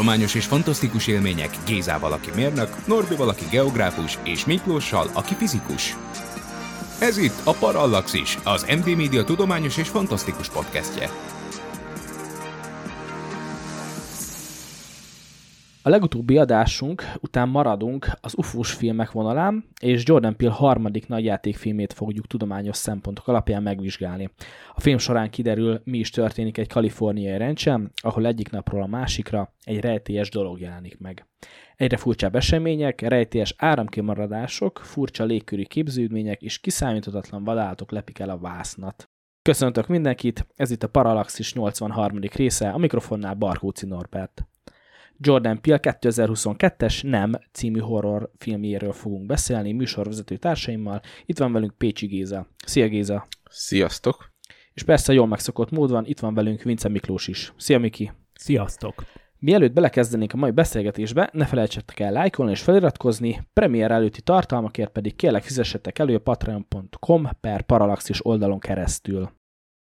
Tudományos és fantasztikus élmények Gézával, aki mérnök, Norbival, aki geográfus, és Miklóssal, aki fizikus. Ez itt a Parallaxis, az MD Media tudományos és fantasztikus podcastje. A legutóbbi adásunk után maradunk az ufós filmek vonalán, és Jordan Peele harmadik nagyjátékfilmét fogjuk tudományos szempontok alapján megvizsgálni. A film során kiderül, mi is történik egy kaliforniai rencsen, ahol egyik napról a másikra egy rejtélyes dolog jelenik meg. Egyre furcsább események, rejtélyes áramkimaradások, furcsa légkörű képződmények és kiszámíthatatlan vadállatok lepik el a vásznat. Köszöntök mindenkit, ez itt a Parallaxis 83. része, a mikrofonnál Barkóci Norbert. Jordan Peele 2022-es Nem című horror filmjéről fogunk beszélni műsorvezető társaimmal. Itt van velünk Pécsi Géza. Szia Géza! Sziasztok! És persze jól megszokott mód van, itt van velünk Vince Miklós is. Szia Miki! Sziasztok! Mielőtt belekezdenénk a mai beszélgetésbe, ne felejtsetek el lájkolni és feliratkozni, premier előtti tartalmakért pedig kérlek fizessetek elő a patreon.com per Parallaxis oldalon keresztül.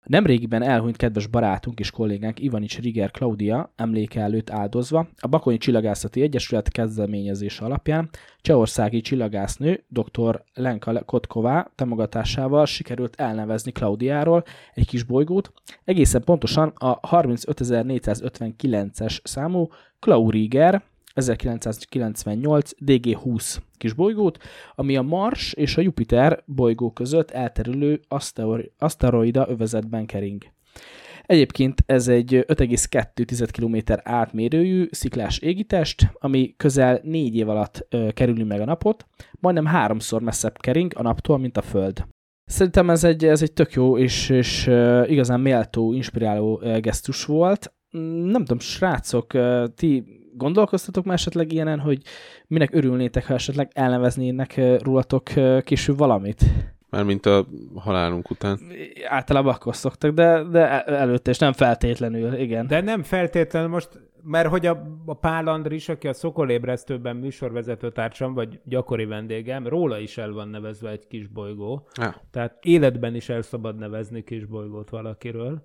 Nemrégiben elhunyt kedves barátunk és kollégánk Ivanics Riger Claudia emléke előtt áldozva a Bakonyi Csillagászati Egyesület kezdeményezése alapján csehországi csillagásznő dr. Lenka Kotková támogatásával sikerült elnevezni Claudiáról egy kis bolygót, egészen pontosan a 35459-es számú Klauriger 1998 DG20 kis bolygót, ami a Mars és a Jupiter bolygó között elterülő aszteroida övezetben kering. Egyébként ez egy 5,2 km átmérőjű sziklás égitest, ami közel négy év alatt ö, meg a napot, majdnem háromszor messzebb kering a naptól, mint a Föld. Szerintem ez egy, ez egy tök jó és, és igazán méltó, inspiráló gesztus volt. Nem tudom, srácok, ti gondolkoztatok már esetleg ilyenen, hogy minek örülnétek, ha esetleg elneveznének rólatok később valamit? Mármint a halálunk után. Általában akkor szoktak, de, de előtte, és nem feltétlenül, igen. De nem feltétlenül most, mert hogy a, a Pál Andris, aki a Szokolébresztőben műsorvezető társam, vagy gyakori vendégem, róla is el van nevezve egy kis bolygó. Ah. Tehát életben is el szabad nevezni kis bolygót valakiről.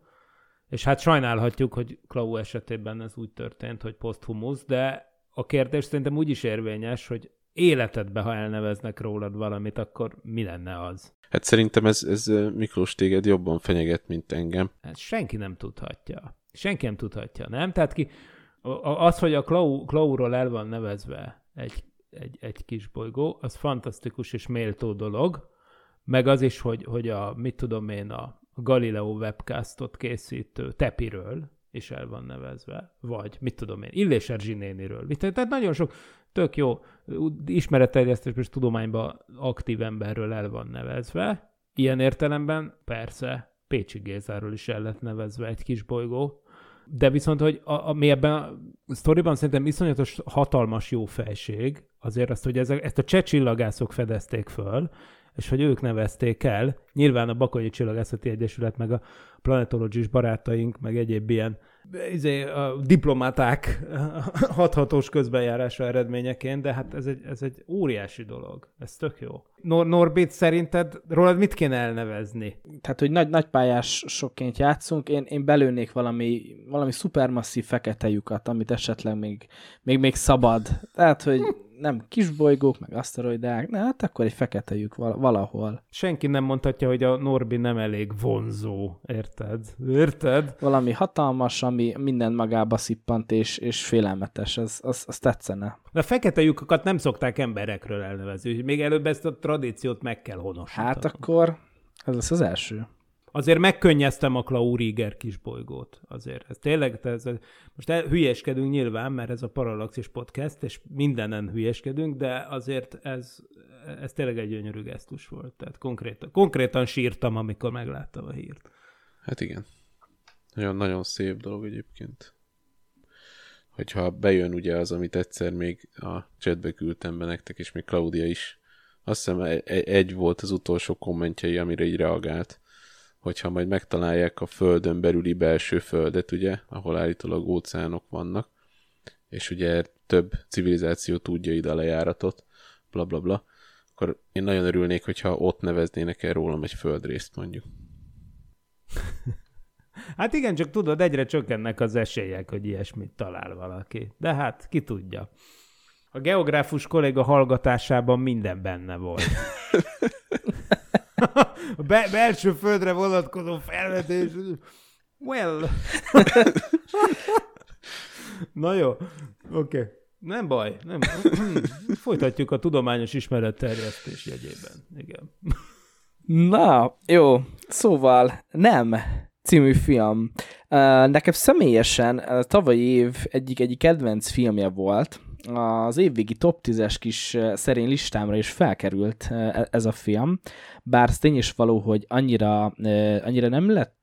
És hát sajnálhatjuk, hogy Klau esetében ez úgy történt, hogy poszthumusz, de a kérdés szerintem úgy is érvényes, hogy életedbe, ha elneveznek rólad valamit, akkor mi lenne az? Hát szerintem ez, ez Miklós téged jobban fenyeget, mint engem. Hát senki nem tudhatja. Senki nem tudhatja, nem? Tehát ki, az, hogy a Klau, Klauról el van nevezve egy, egy, egy kis bolygó, az fantasztikus és méltó dolog, meg az is, hogy, hogy a, mit tudom én, a, a Galileo webcastot készítő Tepiről is el van nevezve, vagy mit tudom én, Illés Erzsi néniről. Tehát nagyon sok tök jó ismeretterjesztés és tudományban aktív emberről el van nevezve. Ilyen értelemben persze Pécsi Gézáról is el lett nevezve egy kis bolygó, de viszont, hogy a, mi ebben a sztoriban szerintem iszonyatos hatalmas jó fejség, azért azt, hogy ezek, ezt a cseh csillagászok fedezték föl, és hogy ők nevezték el. Nyilván a Bakonyi Csillagászati Egyesület, meg a Planetologist barátaink, meg egyéb ilyen izé, a diplomaták hathatós közbenjárása eredményeként, de hát ez egy, ez egy óriási dolog. Ez tök jó. Nor- Norbit, szerinted rólad mit kéne elnevezni? Tehát, hogy nagy, nagy pályás sokként játszunk, én, én belőnék valami, valami szupermasszív fekete lyukat, amit esetleg még, még, még szabad. Tehát, hogy nem kisbolygók, meg aszteroidák, ne, hát akkor egy fekete lyuk valahol. Senki nem mondhatja, hogy a Norbi nem elég vonzó, érted? Érted? Valami hatalmas, ami minden magába szippant, és, és félelmetes, az, az, az tetszene. De a fekete lyukokat nem szokták emberekről elnevezni, még előbb ezt a tradíciót meg kell honosítani. Hát akkor ez lesz az első azért megkönnyeztem a Klauriger kisbolygót. Azért. Ez tényleg, ez, most el, hülyeskedünk nyilván, mert ez a Parallaxis podcast, és mindenen hülyeskedünk, de azért ez, ez tényleg egy gyönyörű gesztus volt. Tehát konkrétan, konkrétan sírtam, amikor megláttam a hírt. Hát igen. Nagyon-nagyon szép dolog egyébként. Hogyha bejön ugye az, amit egyszer még a chatbe küldtem be nektek, és még Claudia is. Azt hiszem e- e- egy volt az utolsó kommentjei, amire így reagált, hogyha majd megtalálják a földön belüli belső földet, ugye, ahol állítólag óceánok vannak, és ugye több civilizáció tudja ide a lejáratot, bla bla bla, akkor én nagyon örülnék, hogyha ott neveznének el rólam egy földrészt mondjuk. Hát igen, csak tudod, egyre csökkennek az esélyek, hogy ilyesmit talál valaki. De hát, ki tudja. A geográfus kolléga hallgatásában minden benne volt. A be- belső földre vonatkozó felvetés. Well. Na jó, oké. Okay. Nem baj, nem. Folytatjuk a tudományos ismeretterjesztés jegyében. Igen. Na, jó. Szóval nem című film. Nekem személyesen tavalyi év egyik egyik kedvenc filmje volt. Az évvégi top 10-es kis uh, szerény listámra is felkerült uh, ez a film, bár tény is való, hogy annyira, uh, annyira nem lett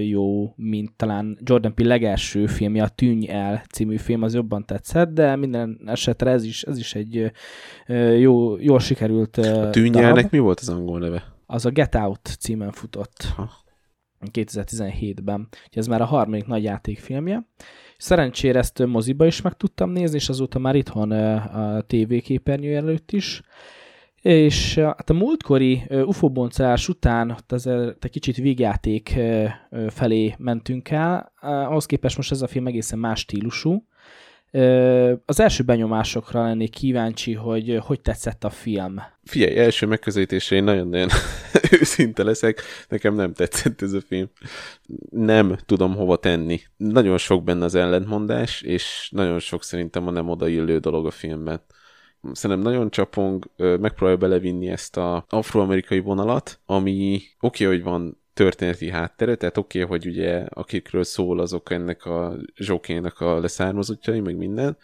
jó, mint talán Jordan Peele legelső filmje, a Tűnj el című film, az jobban tetszett, de minden esetre ez is, ez is egy jó, jól sikerült A tűnyelnek mi volt az angol neve? Az a Get Out címen futott. Ha. 2017-ben. Úgyhogy ez már a harmadik nagy játékfilmje. Szerencsére ezt moziba is meg tudtam nézni, és azóta már itthon a tévéképernyő előtt is. És hát a múltkori UFO boncás után az egy kicsit vígjáték felé mentünk el, ahhoz képest most ez a film egészen más stílusú. Az első benyomásokra lennék kíváncsi, hogy hogy tetszett a film. Figyelj, első megközelítésre én nagyon-nagyon őszinte leszek, nekem nem tetszett ez a film. Nem tudom hova tenni. Nagyon sok benne az ellentmondás, és nagyon sok szerintem a nem odaillő dolog a filmben. Szerintem nagyon csapong, megpróbálja belevinni ezt a afroamerikai vonalat, ami oké, okay, hogy van történeti háttere, tehát oké, okay, hogy ugye akikről szól, azok ennek a zsókének a leszármazottjai, meg minden,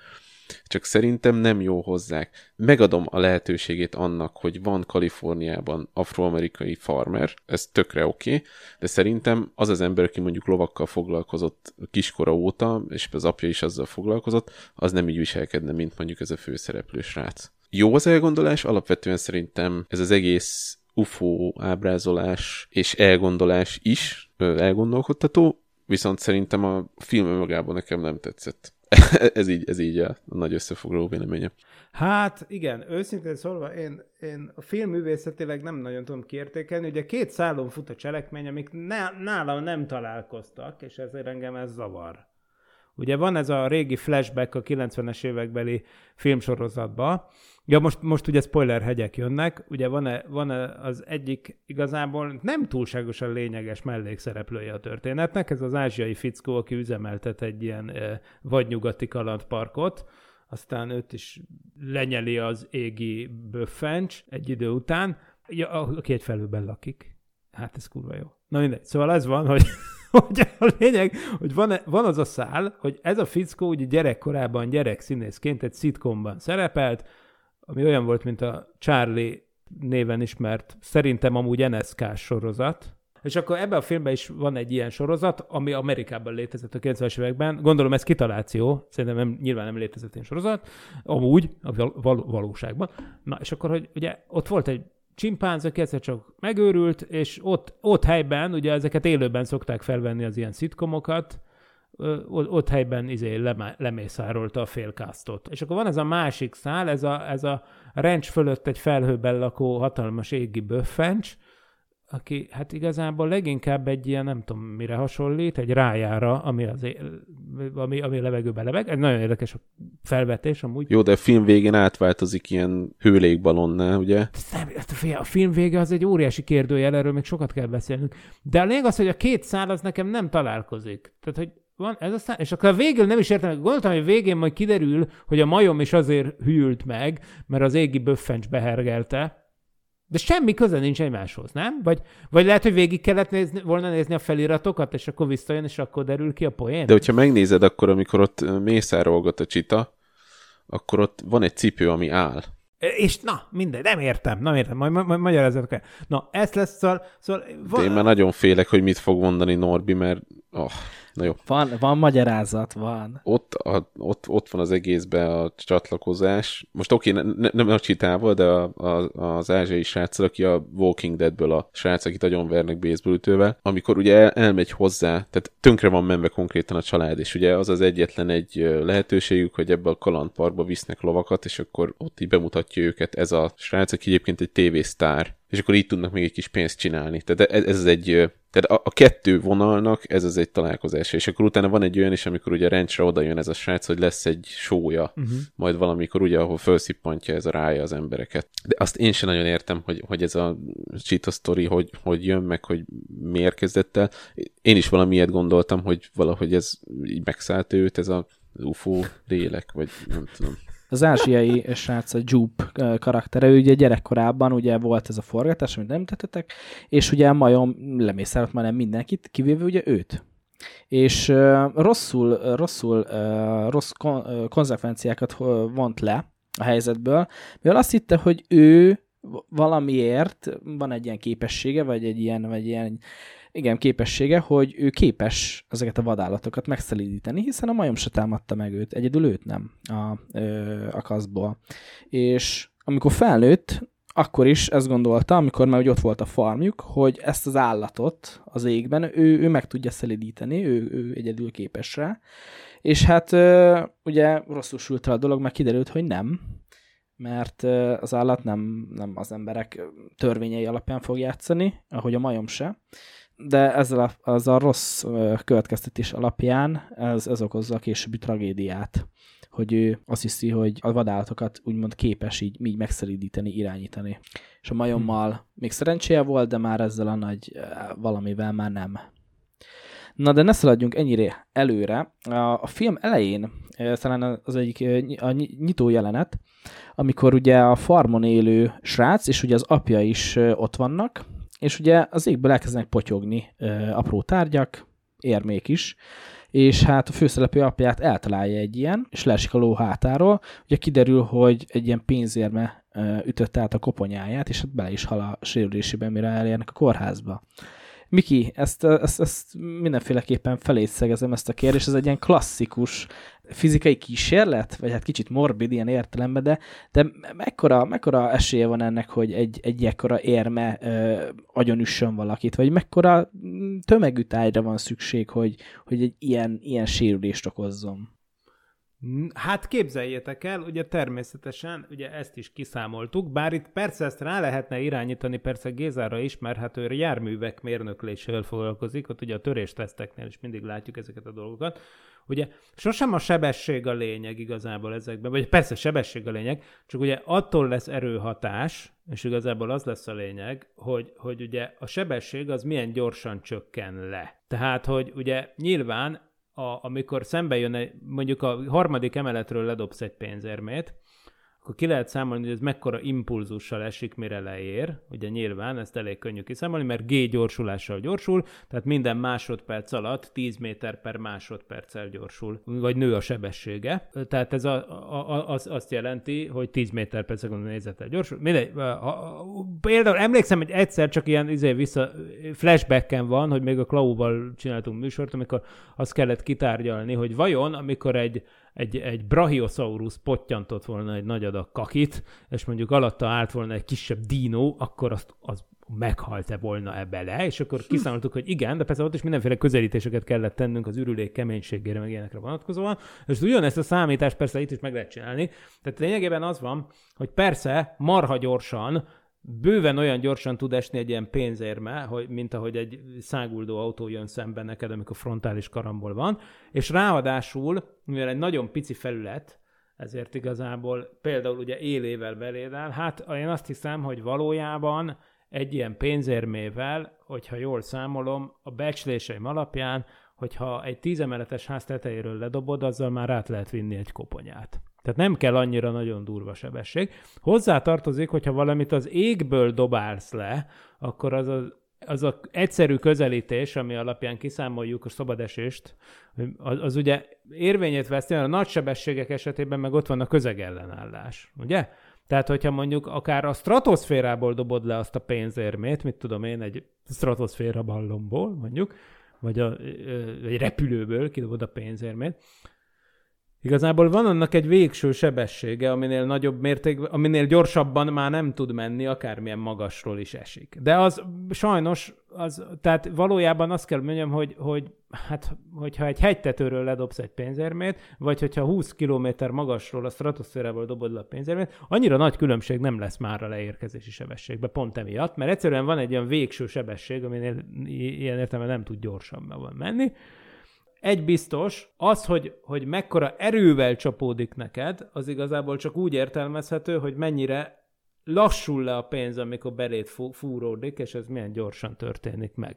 csak szerintem nem jó hozzák. Megadom a lehetőségét annak, hogy van Kaliforniában afroamerikai farmer, ez tökre oké, okay, de szerintem az az ember, aki mondjuk lovakkal foglalkozott kiskora óta, és az apja is azzal foglalkozott, az nem így viselkedne, mint mondjuk ez a főszereplő srác. Jó az elgondolás, alapvetően szerintem ez az egész UFO ábrázolás és elgondolás is elgondolkodtató, viszont szerintem a film önmagában nekem nem tetszett. ez, így, ez így a, nagy összefoglaló véleménye. Hát igen, őszintén szólva, én, én a film művészetileg nem nagyon tudom kiértékelni. Ugye két szálon fut a cselekmény, amik ne, nálam nem találkoztak, és ezért engem ez zavar. Ugye van ez a régi flashback a 90-es évekbeli filmsorozatban, Ja, most, most ugye spoiler hegyek jönnek, ugye van-e, van-e az egyik igazából nem túlságosan lényeges mellékszereplője a történetnek, ez az ázsiai fickó, aki üzemeltet egy ilyen e, vadnyugati kalandparkot, aztán őt is lenyeli az égi böffencs egy idő után, ja, aki egy felőben lakik. Hát ez kurva jó. Na mindegy. Szóval ez van, hogy, hogy a lényeg, hogy van, van az a szál, hogy ez a fickó ugye gyerekkorában gyerekszínészként egy szitkomban szerepelt, ami olyan volt, mint a Charlie néven ismert, szerintem amúgy NSK sorozat, és akkor ebben a filmben is van egy ilyen sorozat, ami Amerikában létezett a 90-es években. Gondolom ez kitaláció, szerintem nem, nyilván nem létezett ilyen sorozat, amúgy, a val- valóságban. Na, és akkor, hogy ugye ott volt egy csimpánz, aki egyszer csak megőrült, és ott, ott helyben, ugye ezeket élőben szokták felvenni az ilyen szitkomokat, ott helyben izé lemészárolta a félkásztot. És akkor van ez a másik szál, ez a, ez a rencs fölött egy felhőben lakó hatalmas égi böffencs, aki hát igazából leginkább egy ilyen, nem tudom mire hasonlít, egy rájára, ami, az, ami, ami a levegőben leveg. Egy nagyon érdekes a felvetés amúgy. Jó, de a film végén átváltozik ilyen hőlékbalonnál, ugye? Nem, a film vége az egy óriási kérdőjel, erről még sokat kell beszélnünk. De a lényeg az, hogy a két szál az nekem nem találkozik. Tehát, hogy van ez aztán, és akkor a végül nem is értem, gondoltam, hogy végén majd kiderül, hogy a majom is azért hűlt meg, mert az égi böffencs behergelte, de semmi köze nincs egymáshoz, nem? Vagy, vagy lehet, hogy végig kellett nézni, volna nézni a feliratokat, és akkor visszajön, és akkor derül ki a poén? De hogyha megnézed, akkor amikor ott mészárolgat a csita, akkor ott van egy cipő, ami áll. És na, mindegy, nem értem, nem értem, majd, majd, majd magyarázatok el. Na, ez lesz, szóval... szóval De én már nagyon félek, hogy mit fog mondani Norbi, mert oh, na jó. Van, van magyarázat, van. Ott, a, ott, ott van az egészben a csatlakozás. Most oké, ne, ne, nem a csitával, de a, a, az ázsiai srác, aki a Walking Deadből a srác, akit nagyon vernek baseballütővel, amikor ugye el, elmegy hozzá, tehát tönkre van menve konkrétan a család, és ugye az az egyetlen egy lehetőségük, hogy ebbe a kalandparkba visznek lovakat, és akkor ott így bemutatja őket ez a srác, aki egyébként egy tévésztár, és akkor így tudnak még egy kis pénzt csinálni. Tehát ez, ez egy, tehát a, a kettő vonalnak ez az egy találkozás, és akkor utána van egy olyan is, amikor ugye ranchra oda jön ez a srác, hogy lesz egy sója, uh-huh. majd valamikor ugye, ahol felszippantja ez a rája az embereket. De azt én sem nagyon értem, hogy, hogy ez a cheetah story, hogy, hogy jön meg, hogy miért kezdett el. Én is valamiért gondoltam, hogy valahogy ez így megszállt őt, ez a UFO lélek, vagy nem tudom. Az ázsiai srác, a Jupe ö, karaktere, ő ugye gyerekkorában ugye volt ez a forgatás, amit nem tettetek, és ugye majom lemészárolt majdnem mindenkit, kivéve ugye őt. És uh, rosszul, rosszul, uh, rossz kon, uh, konzekvenciákat uh, vont le a helyzetből, mivel azt hitte, hogy ő valamiért van egy ilyen képessége, vagy egy ilyen, vagy ilyen igen, képessége, hogy ő képes ezeket a vadállatokat megszelídíteni, hiszen a majom se támadta meg őt, egyedül őt nem a, ö, a kaszból. És amikor felnőtt, akkor is ezt gondolta, amikor már ott volt a farmjuk, hogy ezt az állatot az égben ő, ő meg tudja szelidíteni, ő, ő egyedül képes rá. És hát ugye rosszul sült a dolog, mert kiderült, hogy nem, mert az állat nem, nem az emberek törvényei alapján fog játszani, ahogy a majom se de ezzel a, az a rossz következtetés alapján ez, ez okozza a későbbi tragédiát, hogy ő azt hiszi, hogy a vadállatokat úgymond képes így, így megszeridíteni, irányítani. És a majommal hmm. még szerencséje volt, de már ezzel a nagy valamivel már nem. Na de ne szaladjunk ennyire előre. A, a film elején talán az egyik a ny- nyitó jelenet, amikor ugye a farmon élő srác, és ugye az apja is ott vannak, és ugye az égből elkezdenek potyogni ö, apró tárgyak, érmék is, és hát a főszereplő apját eltalálja egy ilyen, és leesik a ló hátáról. Ugye kiderül, hogy egy ilyen pénzérme ö, ütötte át a koponyáját, és hát bele is hal a sérülésében, mire elérnek a kórházba. Miki, ezt, ezt, ezt mindenféleképpen felétszegezem ezt a kérdést, ez egy ilyen klasszikus fizikai kísérlet, vagy hát kicsit morbid ilyen értelemben, de, de mekkora, mekkora esélye van ennek, hogy egy, egy ekkora érme ö, agyonüssön valakit, vagy mekkora mm, tömegű tájra van szükség, hogy, hogy egy ilyen, ilyen sérülést okozzon? Hát képzeljétek el, ugye természetesen, ugye ezt is kiszámoltuk, bár itt persze ezt rá lehetne irányítani, persze Gézára is, mert hát ő járművek mérnöklésével foglalkozik, ott ugye a törésteszteknél is mindig látjuk ezeket a dolgokat. Ugye sosem a sebesség a lényeg igazából ezekben, vagy persze sebesség a lényeg, csak ugye attól lesz erőhatás, és igazából az lesz a lényeg, hogy, hogy ugye a sebesség az milyen gyorsan csökken le. Tehát, hogy ugye nyilván a, amikor szembe jön, egy, mondjuk a harmadik emeletről ledobsz egy pénzérmét, akkor ki lehet számolni, hogy ez mekkora impulzussal esik, mire leér. Ugye nyilván ezt elég könnyű kiszámolni, mert G gyorsulással gyorsul, tehát minden másodperc alatt 10 méter per másodperccel gyorsul, vagy nő a sebessége. Tehát ez a, a, az, azt jelenti, hogy 10 méter per szekundum nézettel gyorsul. Mindegy, például emlékszem, hogy egyszer csak ilyen izé vissza, flashbacken van, hogy még a Klauval csináltunk műsort, amikor azt kellett kitárgyalni, hogy vajon, amikor egy egy, egy Brachiosaurus pottyantott volna egy nagy adag kakit, és mondjuk alatta állt volna egy kisebb dino, akkor azt, az meghalt-e volna-e bele, és akkor kiszámoltuk, hogy igen, de persze ott is mindenféle közelítéseket kellett tennünk az ürülék keménységére, meg ilyenekre vonatkozóan, és ugyanezt a számítást persze itt is meg lehet csinálni. Tehát lényegében az van, hogy persze marha gyorsan bőven olyan gyorsan tud esni egy ilyen pénzérme, hogy, mint ahogy egy száguldó autó jön szembe neked, amikor frontális karambol van, és ráadásul, mivel egy nagyon pici felület, ezért igazából például ugye élével beléd el, hát én azt hiszem, hogy valójában egy ilyen pénzérmével, hogyha jól számolom, a becsléseim alapján, hogyha egy tízemeletes ház tetejéről ledobod, azzal már át lehet vinni egy koponyát. Tehát nem kell annyira nagyon durva sebesség. Hozzá tartozik, hogyha valamit az égből dobálsz le, akkor az a, az a egyszerű közelítés, ami alapján kiszámoljuk a szabadesést, az, az ugye érvényét veszti, a nagy sebességek esetében meg ott van a közegellenállás, ugye? Tehát, hogyha mondjuk akár a stratoszférából dobod le azt a pénzérmét, mit tudom én, egy stratoszféra ballomból mondjuk, vagy a, egy repülőből kidobod a pénzérmét, Igazából van annak egy végső sebessége, aminél nagyobb mérték, aminél gyorsabban már nem tud menni, akármilyen magasról is esik. De az sajnos, az, tehát valójában azt kell mondjam, hogy, hogy hát, hogyha egy hegytetőről ledobsz egy pénzérmét, vagy hogyha 20 km magasról a stratoszférából dobod le a pénzérmét, annyira nagy különbség nem lesz már a leérkezési sebességbe, pont emiatt, mert egyszerűen van egy olyan végső sebesség, aminél ilyen értelemben nem tud gyorsabban menni, egy biztos, az, hogy, hogy mekkora erővel csapódik neked, az igazából csak úgy értelmezhető, hogy mennyire lassul le a pénz, amikor belét fúródik, és ez milyen gyorsan történik meg.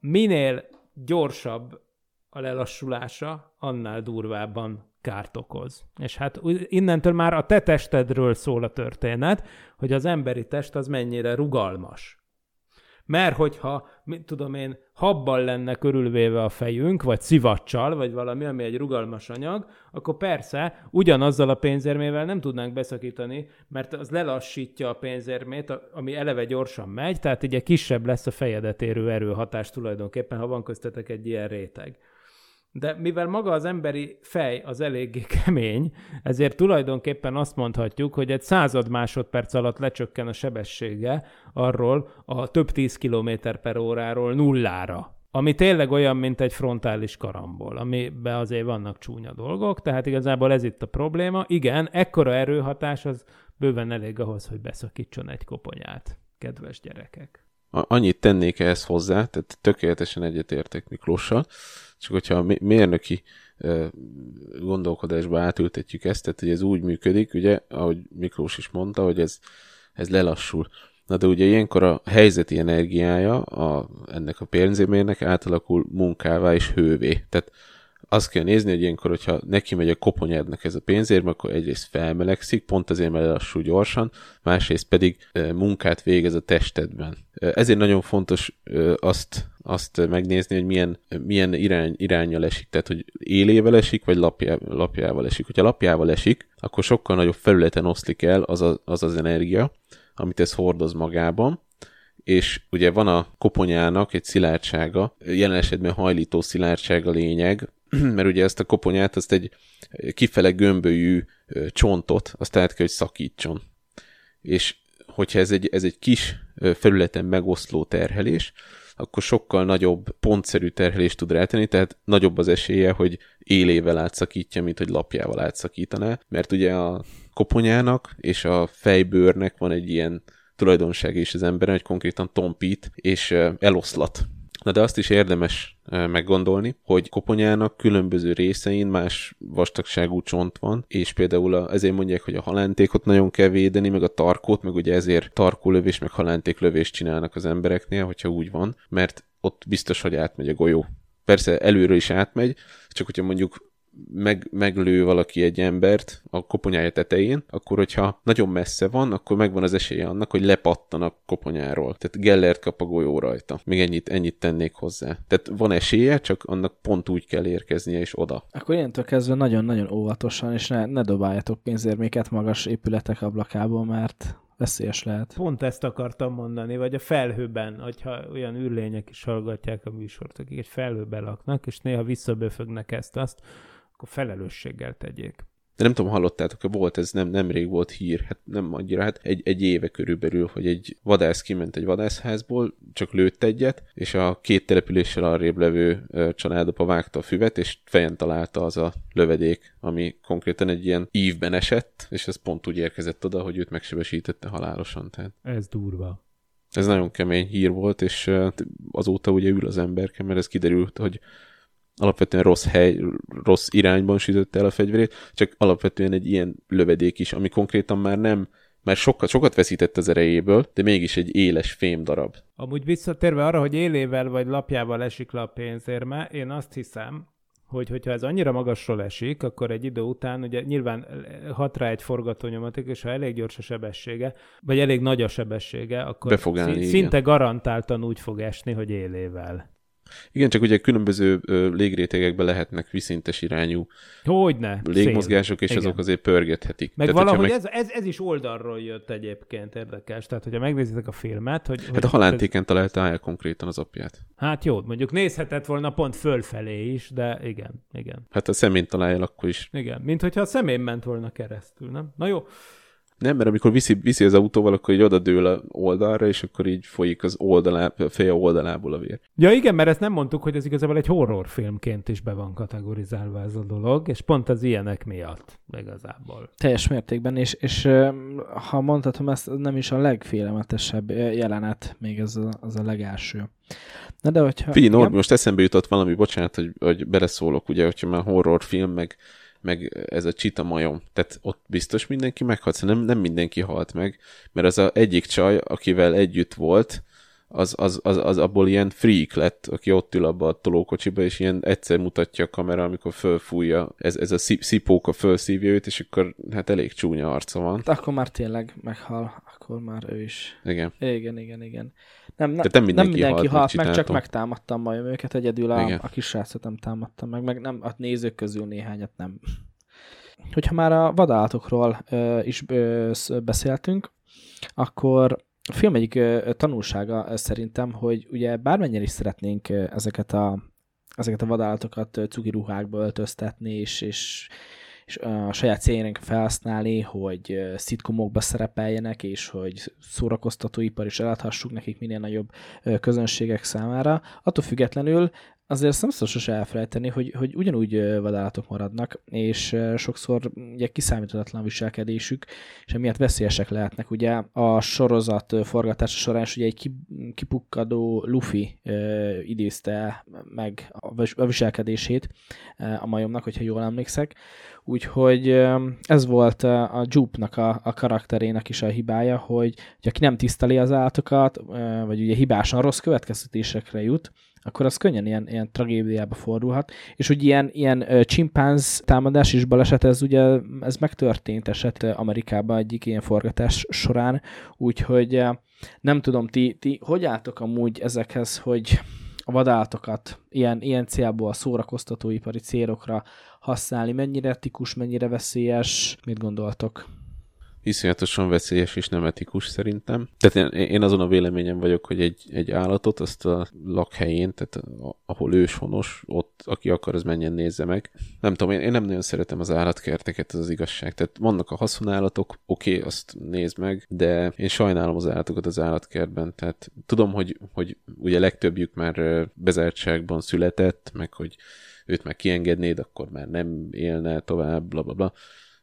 Minél gyorsabb a lelassulása, annál durvábban kárt okoz. És hát innentől már a te testedről szól a történet, hogy az emberi test az mennyire rugalmas. Mert hogyha, mit tudom én, habbal lenne körülvéve a fejünk, vagy szivacsal, vagy valami, ami egy rugalmas anyag, akkor persze ugyanazzal a pénzérmével nem tudnánk beszakítani, mert az lelassítja a pénzérmét, ami eleve gyorsan megy, tehát ugye kisebb lesz a fejedet érő erőhatás tulajdonképpen, ha van köztetek egy ilyen réteg. De mivel maga az emberi fej az eléggé kemény, ezért tulajdonképpen azt mondhatjuk, hogy egy század másodperc alatt lecsökken a sebessége arról a több tíz kilométer per óráról nullára. Ami tényleg olyan, mint egy frontális karambol, amiben azért vannak csúnya dolgok, tehát igazából ez itt a probléma. Igen, ekkora erőhatás az bőven elég ahhoz, hogy beszakítson egy koponyát, kedves gyerekek. Annyit tennék ehhez hozzá, tehát tökéletesen egyetértek Miklóssal, csak hogyha a mérnöki gondolkodásba átültetjük ezt, tehát hogy ez úgy működik, ugye, ahogy Miklós is mondta, hogy ez, ez lelassul. Na de ugye ilyenkor a helyzeti energiája a, ennek a pénzémérnek átalakul munkává és hővé. Tehát azt kell nézni, hogy ilyenkor, hogyha neki megy a koponyádnak ez a pénzérme, akkor egyrészt felmelegszik, pont azért, mert lassú gyorsan, másrészt pedig munkát végez a testedben. Ezért nagyon fontos azt, azt megnézni, hogy milyen, milyen irány, irányjal esik, tehát hogy élével esik, vagy lapjá, lapjával esik. Hogyha lapjával esik, akkor sokkal nagyobb felületen oszlik el az, a, az az energia, amit ez hordoz magában, és ugye van a koponyának egy szilárdsága, jelen esetben hajlító szilárdsága lényeg, mert ugye ezt a koponyát, azt egy kifele gömbölyű csontot, azt át kell, hogy szakítson. És hogyha ez egy, ez egy kis felületen megoszló terhelés, akkor sokkal nagyobb pontszerű terhelést tud rátenni, tehát nagyobb az esélye, hogy élével átszakítja, mint hogy lapjával átszakítaná, mert ugye a koponyának és a fejbőrnek van egy ilyen tulajdonság is az emberen, hogy konkrétan tompít és eloszlat. Na de azt is érdemes meggondolni, hogy koponyának különböző részein más vastagságú csont van, és például a, ezért mondják, hogy a halántékot nagyon kell védeni, meg a tarkót, meg ugye ezért tarkólövés, meg halántéklövést csinálnak az embereknél, hogyha úgy van, mert ott biztos, hogy átmegy a golyó. Persze előről is átmegy, csak hogyha mondjuk meg, meglő valaki egy embert a koponyája tetején, akkor hogyha nagyon messze van, akkor megvan az esélye annak, hogy lepattan a koponyáról. Tehát Gellert kap a golyó rajta. Még ennyit, ennyit tennék hozzá. Tehát van esélye, csak annak pont úgy kell érkeznie, és oda. Akkor ilyentől kezdve nagyon-nagyon óvatosan, és ne, ne dobáljatok pénzérméket magas épületek ablakából, mert veszélyes lehet. Pont ezt akartam mondani, vagy a felhőben, hogyha olyan űrlények is hallgatják a műsort, akik egy felhőben laknak, és néha visszaböfögnek ezt-azt, akkor felelősséggel tegyék. De nem tudom, hallottátok, volt ez nem, nemrég volt hír, hát nem annyira, hát egy, egy éve körülbelül, hogy egy vadász kiment egy vadászházból, csak lőtt egyet, és a két településsel arrébb levő családapa vágta a füvet, és fejen találta az a lövedék, ami konkrétan egy ilyen ívben esett, és ez pont úgy érkezett oda, hogy őt megsebesítette halálosan. Tehát. Ez durva. Ez nagyon kemény hír volt, és azóta ugye ül az emberke, mert ez kiderült, hogy alapvetően rossz hely, rossz irányban sütötte el a fegyverét, csak alapvetően egy ilyen lövedék is, ami konkrétan már nem, mert sokat, sokat veszített az erejéből, de mégis egy éles fém darab. Amúgy visszatérve arra, hogy élével vagy lapjával esik le a pénzérme, én azt hiszem, hogy hogyha ez annyira magasról esik, akkor egy idő után ugye nyilván hat rá egy forgatónyomatik, és ha elég gyors a sebessége, vagy elég nagy a sebessége, akkor Be fog állni, szinte igen. garantáltan úgy fog esni, hogy élével. Igen, csak ugye különböző ö, lehetnek viszintes irányú Hogyne. légmozgások, és Igen. azok azért pörgethetik. Meg hogyha valahogy meg- ez, ez, ez is oldalról jött egyébként érdekes. Tehát, hogyha megnézitek a filmet, hogy... Hát hogy a halántéken találta el konkrétan az apját. Hát jó, mondjuk nézhetett volna pont fölfelé is, de igen, igen. Hát a szemén találja akkor is. Igen, mint hogyha a szemén ment volna keresztül, nem? Na jó, Nem, mert amikor viszi, viszi az autóval, akkor így oda dől a oldalra, és akkor így folyik az oldalá, a feje oldalából a vér. Ja igen, mert ezt nem mondtuk, hogy ez igazából egy horrorfilmként is be van kategorizálva ez a dolog, és pont az ilyenek miatt igazából. Teljes mértékben, és, és ha mondhatom, ezt nem is a legfélelmetesebb ö, jelenet, még ez a, az a legelső. Na de hogyha... Figyelj, Norbi, most eszembe jutott valami, bocsánat, hogy, hogy beleszólok, ugye, hogyha már horrorfilm, meg, meg ez a csita majom. Tehát ott biztos mindenki meghalt, nem, nem mindenki halt meg, mert az a egyik csaj, akivel együtt volt, az, az, az, az abból ilyen freak lett, aki ott ül abba a tolókocsiba, és ilyen egyszer mutatja a kamera, amikor fölfújja, ez, ez a szip- szipóka fölszívja őt, és akkor hát elég csúnya arca van. Hát Akkor már tényleg meghal, akkor már ő is. Igen. Igen, igen, igen. Nem, ne, Tehát nem mindenki nem mindenki halt, halt meg, csak megtámadtam majd őket, egyedül a, Igen. a kis srácot nem támadtam meg, meg nem, a nézők közül néhányat nem. Hogyha már a vadállatokról ö, is ö, sz- beszéltünk, akkor a film egyik ö, tanulsága ö, szerintem, hogy ugye bármennyire is szeretnénk ö, ezeket a, ezeket a vadállatokat ö, cuki ruhákba öltöztetni, és, és, és a saját céljának felhasználni, hogy szitkomokba szerepeljenek, és hogy szórakoztatóipar is eladhassuk nekik minél nagyobb közönségek számára. Attól függetlenül azért ezt nem szabad sose elfelejteni, hogy, hogy ugyanúgy vadállatok maradnak, és sokszor ugye kiszámíthatatlan viselkedésük, és emiatt veszélyesek lehetnek. Ugye a sorozat forgatása során is ugye egy ki- kipukkadó Luffy ö, idézte meg a vis- a viselkedését a majomnak, hogyha jól emlékszek. Úgyhogy ez volt a Jupe-nak a, a karakterének is a hibája, hogy, hogy aki nem tiszteli az állatokat, vagy ugye hibásan rossz következtetésekre jut, akkor az könnyen ilyen, ilyen tragédiába fordulhat. És hogy ilyen, ilyen csimpánz támadás és baleset, ez ugye ez megtörtént eset Amerikában egyik ilyen forgatás során, úgyhogy nem tudom, ti, ti hogy álltok amúgy ezekhez, hogy a vadállatokat ilyen, ilyen célból szórakoztatóipari célokra használni, mennyire etikus, mennyire veszélyes, mit gondoltok? Iszonyatosan veszélyes és nem etikus szerintem. Tehát én, én azon a véleményem vagyok, hogy egy, egy állatot azt a lakhelyén, tehát ahol őshonos, ott aki akar, az menjen nézze meg. Nem tudom, én, én nem nagyon szeretem az állatkerteket, ez az igazság. Tehát vannak a haszonállatok, oké, okay, azt nézd meg, de én sajnálom az állatokat az állatkertben. Tehát tudom, hogy, hogy ugye legtöbbjük már bezártságban született, meg hogy őt meg kiengednéd, akkor már nem élne tovább, bla bla bla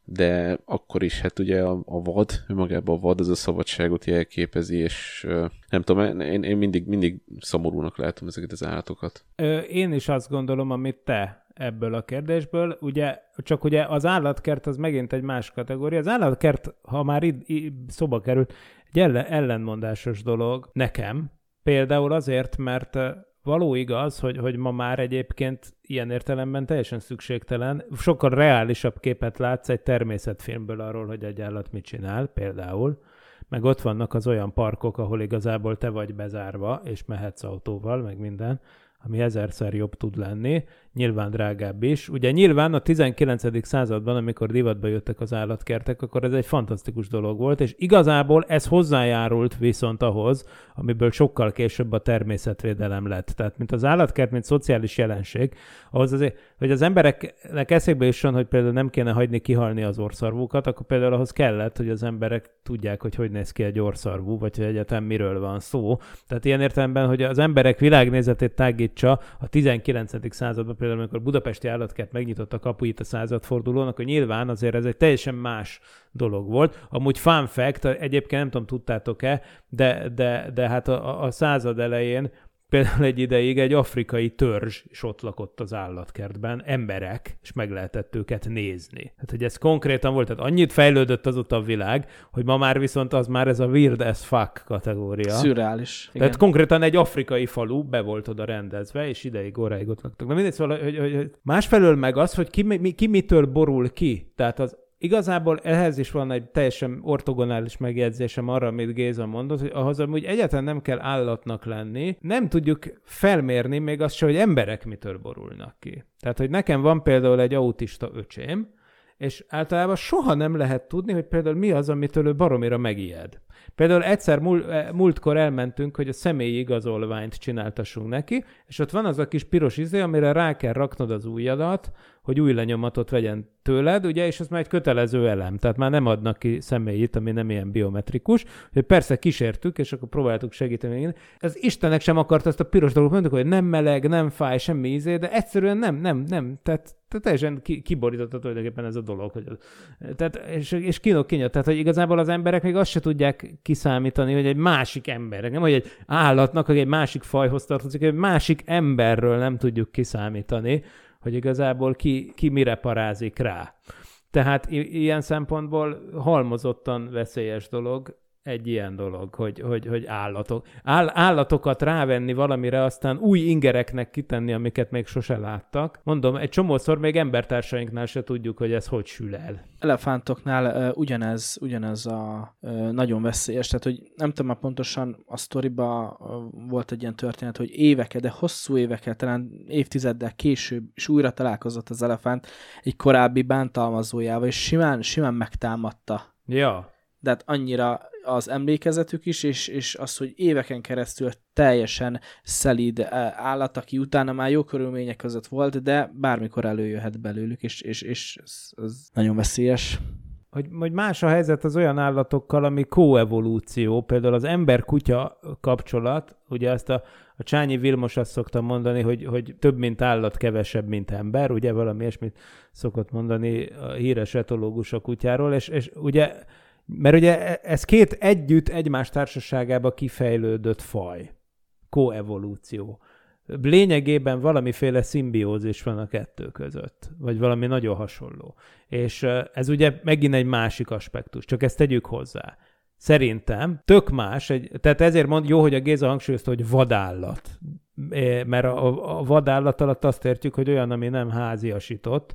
de akkor is hát ugye a, a vad, önmagában a vad az a szabadságot jelképezi, és nem tudom, én, én mindig, mindig szomorúnak látom ezeket az állatokat. Én is azt gondolom, amit te ebből a kérdésből, ugye, csak ugye az állatkert az megint egy más kategória. Az állatkert, ha már itt, szóba került, egy ellen, ellenmondásos dolog nekem, például azért, mert való igaz, hogy, hogy ma már egyébként ilyen értelemben teljesen szükségtelen, sokkal reálisabb képet látsz egy természetfilmből arról, hogy egy állat mit csinál, például, meg ott vannak az olyan parkok, ahol igazából te vagy bezárva, és mehetsz autóval, meg minden, ami ezerszer jobb tud lenni, nyilván drágább is. Ugye nyilván a 19. században, amikor divatba jöttek az állatkertek, akkor ez egy fantasztikus dolog volt, és igazából ez hozzájárult viszont ahhoz, amiből sokkal később a természetvédelem lett. Tehát, mint az állatkert, mint szociális jelenség, ahhoz azért, hogy az embereknek eszébe jusson, hogy például nem kéne hagyni kihalni az orszarvúkat, akkor például ahhoz kellett, hogy az emberek tudják, hogy hogy néz ki egy orszarvú, vagy hogy egyetem miről van szó. Tehát ilyen értelemben, hogy az emberek világnézetét tágítsa a 19. században, például amikor Budapesti állatkert megnyitott a kapuit a századfordulón, akkor nyilván azért ez egy teljesen más dolog volt. Amúgy fun fact, egyébként nem tudom, tudtátok-e, de, de, de hát a, a század elején például egy ideig egy afrikai törzs is ott lakott az állatkertben, emberek, és meg lehetett őket nézni. Tehát, hogy ez konkrétan volt, tehát annyit fejlődött azóta a világ, hogy ma már viszont az már ez a weird as fuck kategória. Szürreális. Igen. Tehát konkrétan egy afrikai falu be volt oda rendezve, és ideig óráig ott laktak. De mindegy, szóval, hogy, hogy, hogy másfelől meg az, hogy ki, mi, ki mitől borul ki. Tehát az igazából ehhez is van egy teljesen ortogonális megjegyzésem arra, amit Géza mondott, hogy ahhoz amúgy egyáltalán nem kell állatnak lenni, nem tudjuk felmérni még azt se, hogy emberek mitől borulnak ki. Tehát, hogy nekem van például egy autista öcsém, és általában soha nem lehet tudni, hogy például mi az, amitől ő baromira megijed. Például egyszer eh, múltkor elmentünk, hogy a személyi igazolványt csináltassunk neki, és ott van az a kis piros izé, amire rá kell raknod az ujjadat, hogy új lenyomatot vegyen tőled, ugye, és ez már egy kötelező elem, tehát már nem adnak ki személyit, ami nem ilyen biometrikus, hogy persze kísértük, és akkor próbáltuk segíteni. Ez Istennek sem akart ezt a piros dolgot, mondtuk, hogy nem meleg, nem fáj, semmi ízé, de egyszerűen nem, nem, nem, tehát, tehát teljesen ki, kiborította tulajdonképpen ez a dolog. Hogy tehát, és, és kínok kinyat, tehát hogy igazából az emberek még azt se tudják kiszámítani, hogy egy másik emberek, nem hogy egy állatnak, hogy egy másik fajhoz tartozik, egy másik emberről nem tudjuk kiszámítani, hogy igazából ki, ki mire parázik rá. Tehát i- ilyen szempontból halmozottan veszélyes dolog, egy ilyen dolog, hogy, hogy, hogy állatok. Áll, állatokat rávenni valamire, aztán új ingereknek kitenni, amiket még sose láttak. Mondom, egy csomószor még embertársainknál se tudjuk, hogy ez hogy sül el. Elefántoknál uh, ugyanez, ugyanez a uh, nagyon veszélyes, tehát hogy nem tudom már pontosan, a sztoriba uh, volt egy ilyen történet, hogy éveket, de hosszú éveket, talán évtizeddel később is újra találkozott az elefánt egy korábbi bántalmazójával, és simán, simán megtámadta. Ja, De hát annyira az emlékezetük is, és, és az, hogy éveken keresztül teljesen szelíd eh, állat, aki utána már jó körülmények között volt, de bármikor előjöhet belőlük, és, és, és ez, ez nagyon veszélyes. hogy, hogy más a helyzet az olyan állatokkal, ami koevolúció, például az ember-kutya kapcsolat, ugye ezt a, a Csányi Vilmos azt szokta mondani, hogy, hogy több mint állat, kevesebb, mint ember, ugye valami ilyesmit szokott mondani a híres etológus a kutyáról, és, és ugye, mert ugye ez két együtt egymás társaságába kifejlődött faj, koevolúció. Lényegében valamiféle szimbiózis van a kettő között, vagy valami nagyon hasonló. És ez ugye megint egy másik aspektus, csak ezt tegyük hozzá. Szerintem tök más, egy, tehát ezért mond jó, hogy a Géza hangsúlyozta, hogy vadállat. Mert a- a vadállat alatt azt értjük, hogy olyan, ami nem háziasított.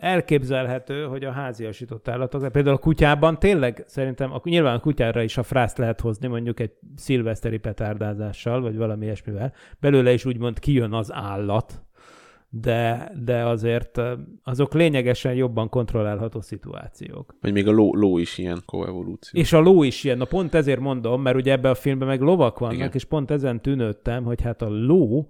Elképzelhető, hogy a háziasított állatok, például a kutyában tényleg szerintem, a, nyilván a kutyára is a frászt lehet hozni, mondjuk egy szilveszteri petárdázással, vagy valami ilyesmivel. Belőle is úgymond kijön az állat, de, de azért azok lényegesen jobban kontrollálható szituációk. Vagy még a ló, ló is ilyen koevolúció. És a ló is ilyen, na pont ezért mondom, mert ugye ebben a filmben meg lovak vannak. Igen. és pont ezen tűnődtem, hogy hát a ló,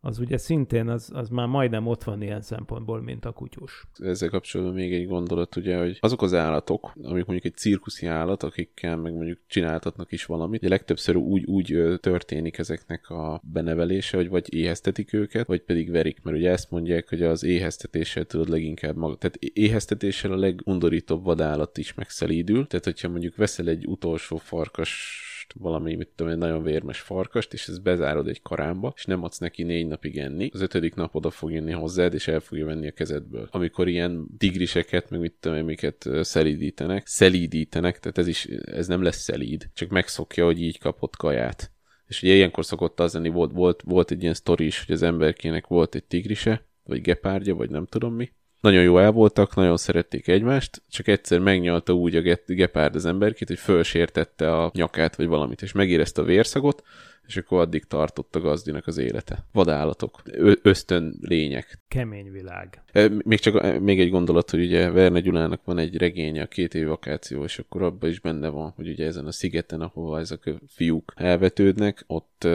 az ugye szintén, az, az már majdnem ott van ilyen szempontból, mint a kutyus. Ezzel kapcsolatban még egy gondolat, ugye, hogy azok az állatok, amik mondjuk egy cirkuszi állat, akikkel meg mondjuk csináltatnak is valamit, ugye legtöbbször úgy, úgy történik ezeknek a benevelése, hogy vagy éheztetik őket, vagy pedig verik, mert ugye ezt mondják, hogy az éheztetéssel tudod leginkább maga. Tehát éheztetéssel a legundorítóbb vadállat is megszelídül, tehát hogyha mondjuk veszel egy utolsó farkas valami, mit tudom, egy nagyon vérmes farkast, és ezt bezárod egy karámba, és nem adsz neki négy napig enni, az ötödik nap oda fog jönni hozzád, és el fogja venni a kezedből. Amikor ilyen tigriseket, meg mit tudom, én, szelídítenek, szelídítenek, tehát ez is, ez nem lesz szelíd, csak megszokja, hogy így kapott kaját. És ugye ilyenkor szokott az lenni, volt, volt, volt egy ilyen sztori is, hogy az emberkének volt egy tigrise, vagy gepárdja, vagy nem tudom mi, nagyon jó el voltak, nagyon szerették egymást, csak egyszer megnyalta úgy a ge- gepárd az emberkét, hogy fölsértette a nyakát, vagy valamit, és megérezte a vérszagot, és akkor addig tartott a gazdinak az élete. Vadállatok, Ö- ösztön lények. Kemény világ. Még csak még egy gondolat, hogy ugye Verne Gyulának van egy regénye, a két év vakáció, és akkor abban is benne van, hogy ugye ezen a szigeten, ahova ezek a fiúk elvetődnek, ott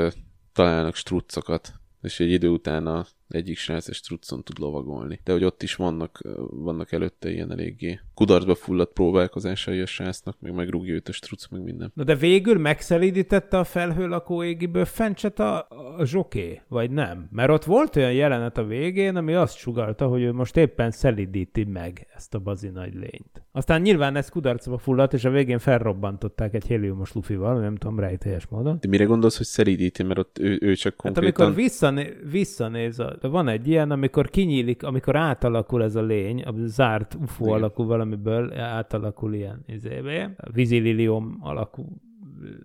találnak struccokat, és egy idő után a egyik srác egy struccon tud lovagolni. De hogy ott is vannak, vannak előtte ilyen eléggé kudarcba fulladt próbálkozásai a srácnak, meg megrúgja őt a struc, meg minden. Na de végül megszelídítette a felhő lakóégi bőffencset a, a zsoké, vagy nem? Mert ott volt olyan jelenet a végén, ami azt sugalta, hogy ő most éppen szelídíti meg ezt a bazi nagy lényt. Aztán nyilván ez kudarcba fulladt, és a végén felrobbantották egy héliumos lufival, nem tudom, rejtélyes módon. De mire gondolsz, hogy szelídíti, mert ott ő, ő csak Hát konkrétan... amikor visszané, visszanéz, a, van egy ilyen, amikor kinyílik, amikor átalakul ez a lény, a zárt UFO Igen. alakú valamiből, átalakul ilyen izébe, vízililium alakú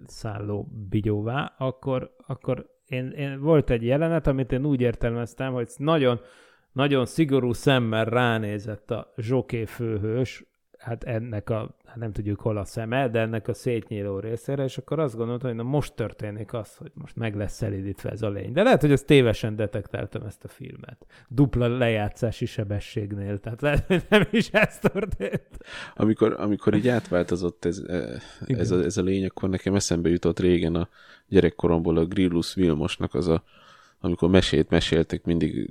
szálló bigyóvá, akkor, akkor én, én, volt egy jelenet, amit én úgy értelmeztem, hogy nagyon, nagyon szigorú szemmel ránézett a zsoké főhős hát ennek a, hát nem tudjuk hol a szeme, de ennek a szétnyíló részére, és akkor azt gondoltam, hogy na most történik az, hogy most meg lesz szelidítve ez a lény. De lehet, hogy ezt tévesen detektáltam ezt a filmet. Dupla lejátszási sebességnél, tehát lehet, hogy nem is ez történt. Amikor, amikor így átváltozott ez, ez, a, ez a lény, akkor nekem eszembe jutott régen a gyerekkoromból a Grillus Vilmosnak az a amikor mesét meséltek, mindig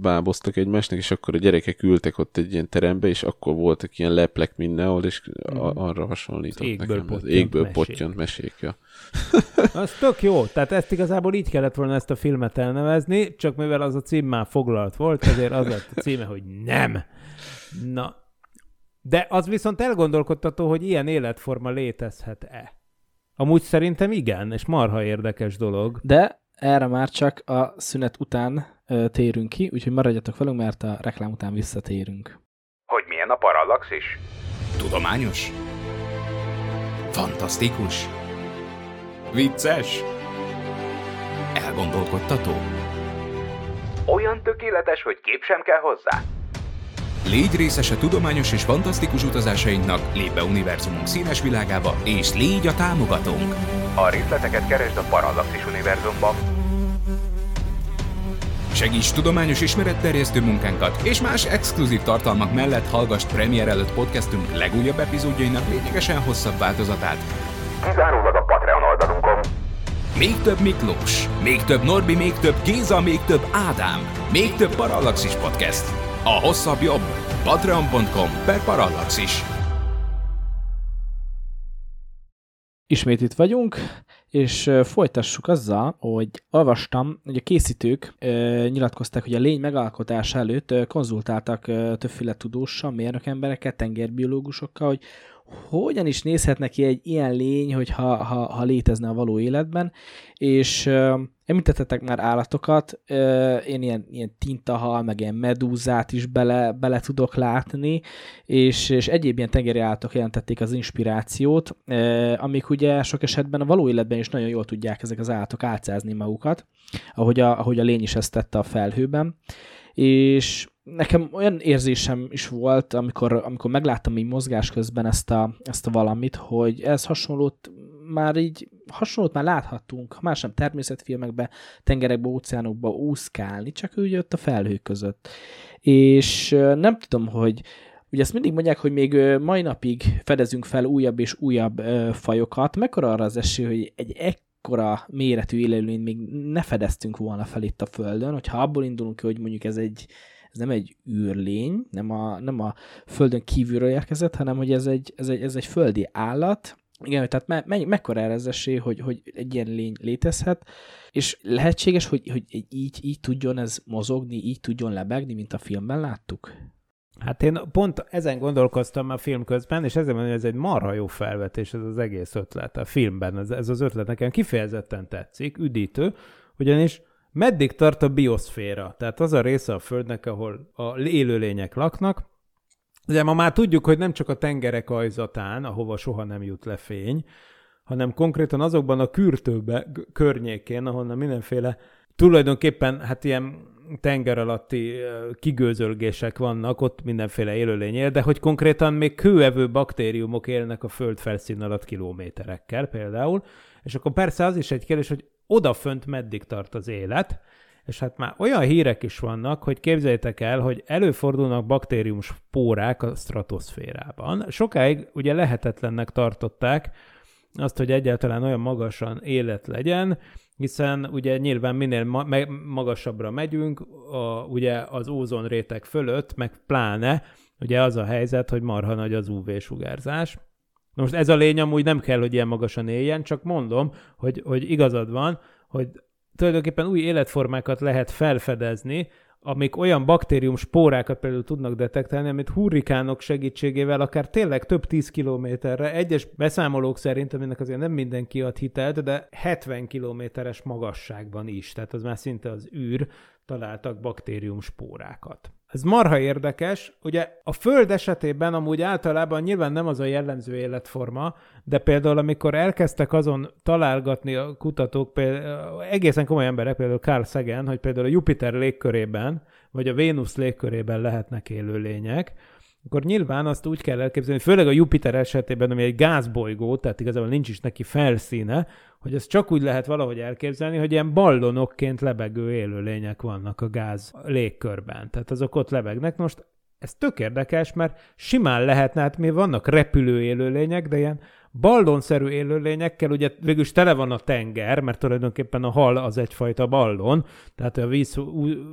báboztak egymásnak, és akkor a gyerekek ültek ott egy ilyen terembe, és akkor voltak ilyen leplek mindenhol, és mm. arra hasonlított égből nekem. Pottyant égből mesék. pottyant mesék. Ja. Az tök jó. Tehát ezt igazából így kellett volna ezt a filmet elnevezni, csak mivel az a cím már foglalt volt, ezért az lett a címe, hogy nem. Na, de az viszont elgondolkodtató, hogy ilyen életforma létezhet-e. Amúgy szerintem igen, és marha érdekes dolog. De erre már csak a szünet után térünk ki, úgyhogy maradjatok velünk, mert a reklám után visszatérünk. Hogy milyen a parallaxis? Tudományos? Fantasztikus? Vicces? Elgondolkodtató? Olyan tökéletes, hogy kép sem kell hozzá? Légy részes a tudományos és fantasztikus utazásainknak, lépj be univerzumunk színes világába, és légy a támogatónk! A részleteket keresd a Parallaxis univerzumban. Segíts tudományos ismeretterjesztő munkánkat, és más exkluzív tartalmak mellett hallgass premier előtt podcastünk legújabb epizódjainak lényegesen hosszabb változatát. Kizárólag a Patreon oldalunkon. Még több Miklós, még több Norbi, még több Géza, még több Ádám, még több Parallaxis Podcast. A hosszabb jobb. Patreon.com per Parallaxis. Ismét itt vagyunk, és folytassuk azzal, hogy olvastam, hogy a készítők nyilatkozták, hogy a lény megalkotása előtt konzultáltak többféle tudóssal, mérnök emberekkel, tengerbiológusokkal, hogy hogyan is nézhet neki egy ilyen lény, hogy ha, ha, ha létezne a való életben, és ö, említettetek már állatokat, ö, én ilyen, ilyen tintahal, meg ilyen medúzát is bele, bele tudok látni, és, és egyéb ilyen tengeri állatok jelentették az inspirációt, ö, amik ugye sok esetben a való életben is nagyon jól tudják ezek az állatok álcázni magukat, ahogy a, ahogy a lény is ezt tette a felhőben, és nekem olyan érzésem is volt, amikor, amikor megláttam így mozgás közben ezt a, ezt a valamit, hogy ez hasonlót már így hasonlót már láthattunk, más nem természetfilmekben, tengerekbe, óceánokba úszkálni, csak úgy ott a felhők között. És nem tudom, hogy Ugye ezt mindig mondják, hogy még mai napig fedezünk fel újabb és újabb fajokat. Mekkora arra az esély, hogy egy ekkora méretű élőlényt még ne fedeztünk volna fel itt a Földön, hogyha abból indulunk ki, hogy mondjuk ez egy ez nem egy űrlény, nem a, nem a Földön kívülről érkezett, hanem hogy ez egy, ez egy, ez egy földi állat, igen, tehát me, me, mekkora erre az esély, hogy, hogy egy ilyen lény létezhet, és lehetséges, hogy, hogy így, így tudjon ez mozogni, így tudjon lebegni, mint a filmben láttuk? Hát én pont ezen gondolkoztam a film közben, és ezzel mondom, hogy ez egy marha jó felvetés, ez az egész ötlet. A filmben ez, ez az ötlet nekem kifejezetten tetszik, üdítő, ugyanis meddig tart a bioszféra? Tehát az a része a Földnek, ahol a élőlények laknak. Ugye ma már tudjuk, hogy nem csak a tengerek ajzatán, ahova soha nem jut le fény, hanem konkrétan azokban a kürtőbe környékén, ahonnan mindenféle tulajdonképpen hát ilyen tenger alatti kigőzölgések vannak, ott mindenféle élőlény él, de hogy konkrétan még kőevő baktériumok élnek a föld felszín alatt kilométerekkel például, és akkor persze az is egy kérdés, hogy odafönt meddig tart az élet, és hát már olyan hírek is vannak, hogy képzeljétek el, hogy előfordulnak baktérium spórák a stratoszférában. Sokáig ugye lehetetlennek tartották azt, hogy egyáltalán olyan magasan élet legyen, hiszen ugye nyilván minél ma- magasabbra megyünk, a, ugye az ózon réteg fölött, meg pláne, ugye az a helyzet, hogy marha nagy az UV-sugárzás. Na most ez a lény amúgy nem kell, hogy ilyen magasan éljen, csak mondom, hogy, hogy igazad van, hogy tulajdonképpen új életformákat lehet felfedezni, amik olyan baktérium spórákat például tudnak detektálni, amit hurrikánok segítségével akár tényleg több tíz kilométerre, egyes beszámolók szerint, aminek azért nem mindenki ad hitelt, de 70 kilométeres magasságban is, tehát az már szinte az űr, találtak baktérium spórákat. Ez marha érdekes, ugye a Föld esetében amúgy általában nyilván nem az a jellemző életforma, de például amikor elkezdtek azon találgatni a kutatók, például, egészen komoly emberek, például Carl Sagan, hogy például a Jupiter légkörében, vagy a Vénusz légkörében lehetnek élőlények, akkor nyilván azt úgy kell elképzelni, főleg a Jupiter esetében, ami egy gázbolygó, tehát igazából nincs is neki felszíne, hogy ezt csak úgy lehet valahogy elképzelni, hogy ilyen ballonokként lebegő élőlények vannak a gáz légkörben. Tehát azok ott lebegnek. Most ez tök érdekes, mert simán lehetne, hát mi vannak repülő élőlények, de ilyen ballonszerű élőlényekkel, ugye végülis tele van a tenger, mert tulajdonképpen a hal az egyfajta ballon, tehát a víz,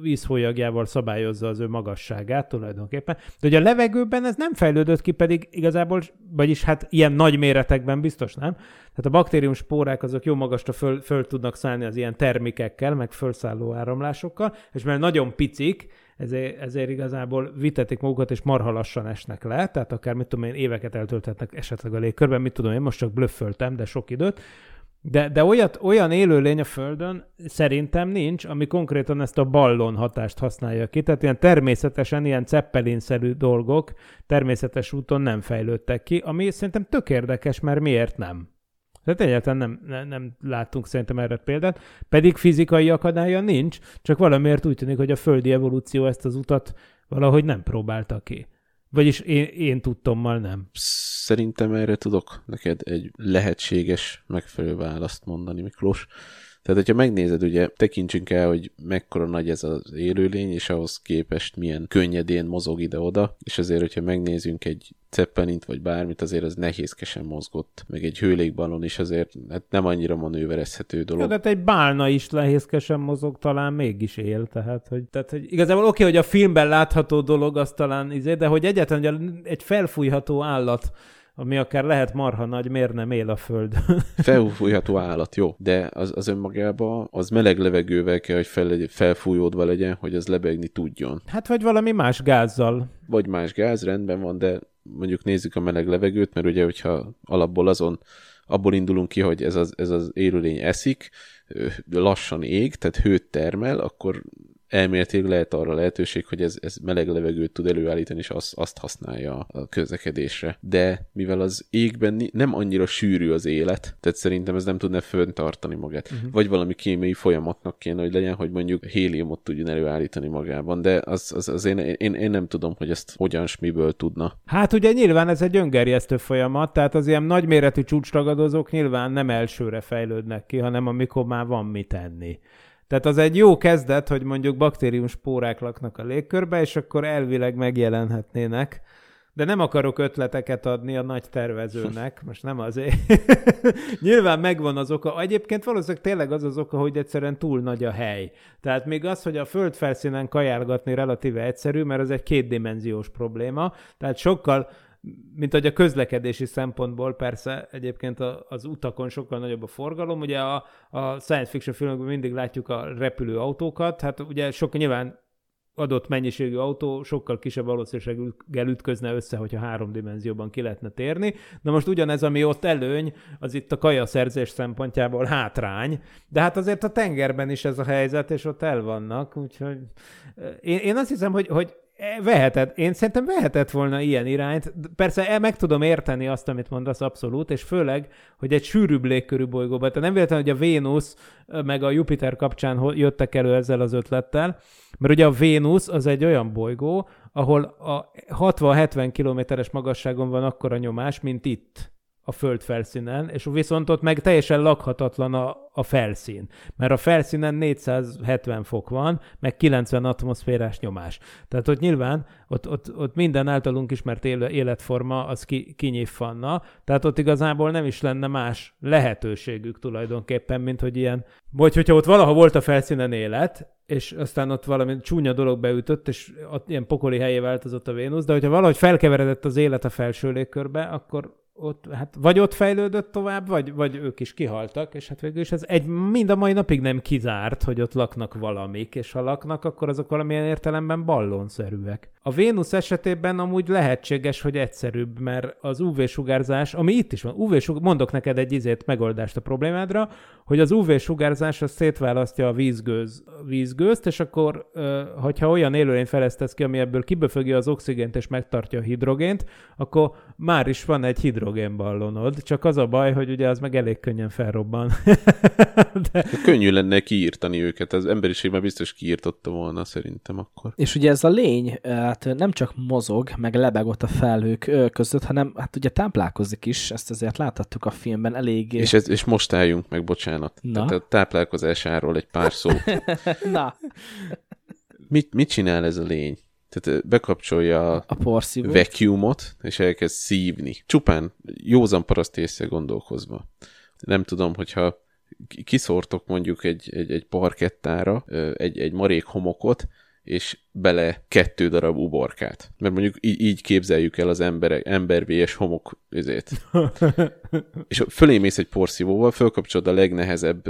vízfolyagjával szabályozza az ő magasságát tulajdonképpen. De ugye a levegőben ez nem fejlődött ki, pedig igazából, vagyis hát ilyen nagy méretekben biztos nem. Tehát a baktérium spórák azok jó magasra föl, föl tudnak szállni az ilyen termikekkel, meg fölszálló áramlásokkal, és mert nagyon picik, ezért, ezért igazából vitetik magukat, és marha lassan esnek le, tehát akár mit tudom én, éveket eltölthetnek esetleg a légkörben, mit tudom én, most csak blöfföltem, de sok időt, de, de olyat, olyan élőlény a Földön szerintem nincs, ami konkrétan ezt a ballon hatást használja ki. Tehát ilyen természetesen, ilyen ceppelinszerű dolgok természetes úton nem fejlődtek ki, ami szerintem tök érdekes, mert miért nem? Tehát egyáltalán nem, nem, nem láttunk szerintem erre példát, pedig fizikai akadálya nincs, csak valamiért úgy tűnik, hogy a földi evolúció ezt az utat valahogy nem próbálta ki. Vagyis én, én tudtommal nem. Szerintem erre tudok neked egy lehetséges megfelelő választ mondani, Miklós. Tehát, hogyha megnézed, ugye tekintsünk el, hogy mekkora nagy ez az élőlény, és ahhoz képest milyen könnyedén mozog ide-oda, és azért, hogyha megnézünk egy Zeppelint vagy bármit, azért az nehézkesen mozgott, meg egy hőlékballon is azért hát nem annyira manőverezhető dolog. Ja, de hát egy bálna is nehézkesen mozog, talán mégis él, tehát hogy, tehát, hogy igazából oké, okay, hogy a filmben látható dolog az talán izé, de hogy egyáltalán egy felfújható állat ami akár lehet marha nagy, miért nem él a föld? Felfújható állat, jó, de az, az önmagában az meleg levegővel kell, hogy fel, felfújódva legyen, hogy az lebegni tudjon. Hát vagy valami más gázzal. Vagy más gáz, rendben van, de mondjuk nézzük a meleg levegőt, mert ugye, hogyha alapból azon abból indulunk ki, hogy ez az, ez az élőlény eszik, lassan ég, tehát hőt termel, akkor elméletileg lehet arra lehetőség, hogy ez, ez meleg levegőt tud előállítani, és azt, azt használja a közlekedésre. De mivel az égben nem annyira sűrű az élet, tehát szerintem ez nem tudna föntartani magát. Uh-huh. Vagy valami kémiai folyamatnak kéne, hogy legyen, hogy mondjuk héliumot tudjon előállítani magában, de az, az, az én, én, én nem tudom, hogy ezt hogyan s miből tudna. Hát ugye nyilván ez egy öngerjesztő folyamat, tehát az ilyen nagyméretű csúcsragadozók nyilván nem elsőre fejlődnek ki, hanem amikor már van mit tenni. Tehát az egy jó kezdet, hogy mondjuk baktérium spórák laknak a légkörbe, és akkor elvileg megjelenhetnének. De nem akarok ötleteket adni a nagy tervezőnek, most nem azért. Nyilván megvan az oka. Egyébként valószínűleg tényleg az az oka, hogy egyszerűen túl nagy a hely. Tehát még az, hogy a föld felszínen kajálgatni relatíve egyszerű, mert ez egy kétdimenziós probléma. Tehát sokkal mint hogy a közlekedési szempontból persze egyébként az utakon sokkal nagyobb a forgalom. Ugye a, a science fiction filmekben mindig látjuk a repülő autókat, hát ugye sokkal nyilván adott mennyiségű autó sokkal kisebb valószínűséggel ütközne össze, hogyha három dimenzióban ki lehetne térni. Na most ugyanez, ami ott előny, az itt a kajaszerzés szempontjából hátrány, de hát azért a tengerben is ez a helyzet, és ott el vannak, úgyhogy én, én azt hiszem, hogy, hogy Vehetett. Én szerintem vehetett volna ilyen irányt. Persze el meg tudom érteni azt, amit mondasz abszolút, és főleg, hogy egy sűrűbb légkörű bolygóban. Tehát nem véletlen, hogy a Vénusz meg a Jupiter kapcsán jöttek elő ezzel az ötlettel, mert ugye a Vénusz az egy olyan bolygó, ahol a 60-70 kilométeres magasságon van akkora nyomás, mint itt a föld felszínen, és viszont ott meg teljesen lakhatatlan a, a felszín, mert a felszínen 470 fok van, meg 90 atmoszférás nyomás. Tehát ott nyilván ott, ott, ott minden általunk ismert életforma az ki, kinyífanna, tehát ott igazából nem is lenne más lehetőségük tulajdonképpen, mint hogy ilyen, vagy hogyha ott valaha volt a felszínen élet, és aztán ott valami csúnya dolog beütött, és ott ilyen pokoli helyé változott a Vénusz, de hogyha valahogy felkeveredett az élet a felső légkörbe, akkor ott, hát vagy ott fejlődött tovább, vagy, vagy ők is kihaltak, és hát végül is ez egy, mind a mai napig nem kizárt, hogy ott laknak valamik, és ha laknak, akkor azok valamilyen értelemben ballonszerűek. A Vénusz esetében amúgy lehetséges, hogy egyszerűbb, mert az UV-sugárzás, ami itt is van, UV mondok neked egy izét megoldást a problémádra, hogy az UV-sugárzás az szétválasztja a vízgőz vízgőzt, és akkor, hogyha olyan élőlény fejlesztesz ki, ami ebből kiböfögi az oxigént és megtartja a hidrogént, akkor már is van egy hidrogénballonod, csak az a baj, hogy ugye az meg elég könnyen felrobban. De... Könnyű lenne kiírtani őket, az emberiség már biztos kiírtotta volna szerintem akkor. És ugye ez a lény hát nem csak mozog, meg lebeg ott a felhők között, hanem hát ugye táplálkozik is, ezt azért láthattuk a filmben elég... És, ez, és most álljunk meg, bocsánat. Na? Tehát a táplálkozásáról egy pár szó. Na, mit, mit csinál ez a lény? Tehát bekapcsolja a a porszívó. vacuumot, és elkezd szívni. Csupán józan paraszt észre gondolkozva. Nem tudom, hogyha ki- kiszórtok mondjuk egy, egy, egy parkettára egy, egy marék homokot, és bele kettő darab uborkát. Mert mondjuk így, így képzeljük el az emberek, embervélyes homok üzét. és fölé mész egy porszívóval, fölkapcsolod a legnehezebb,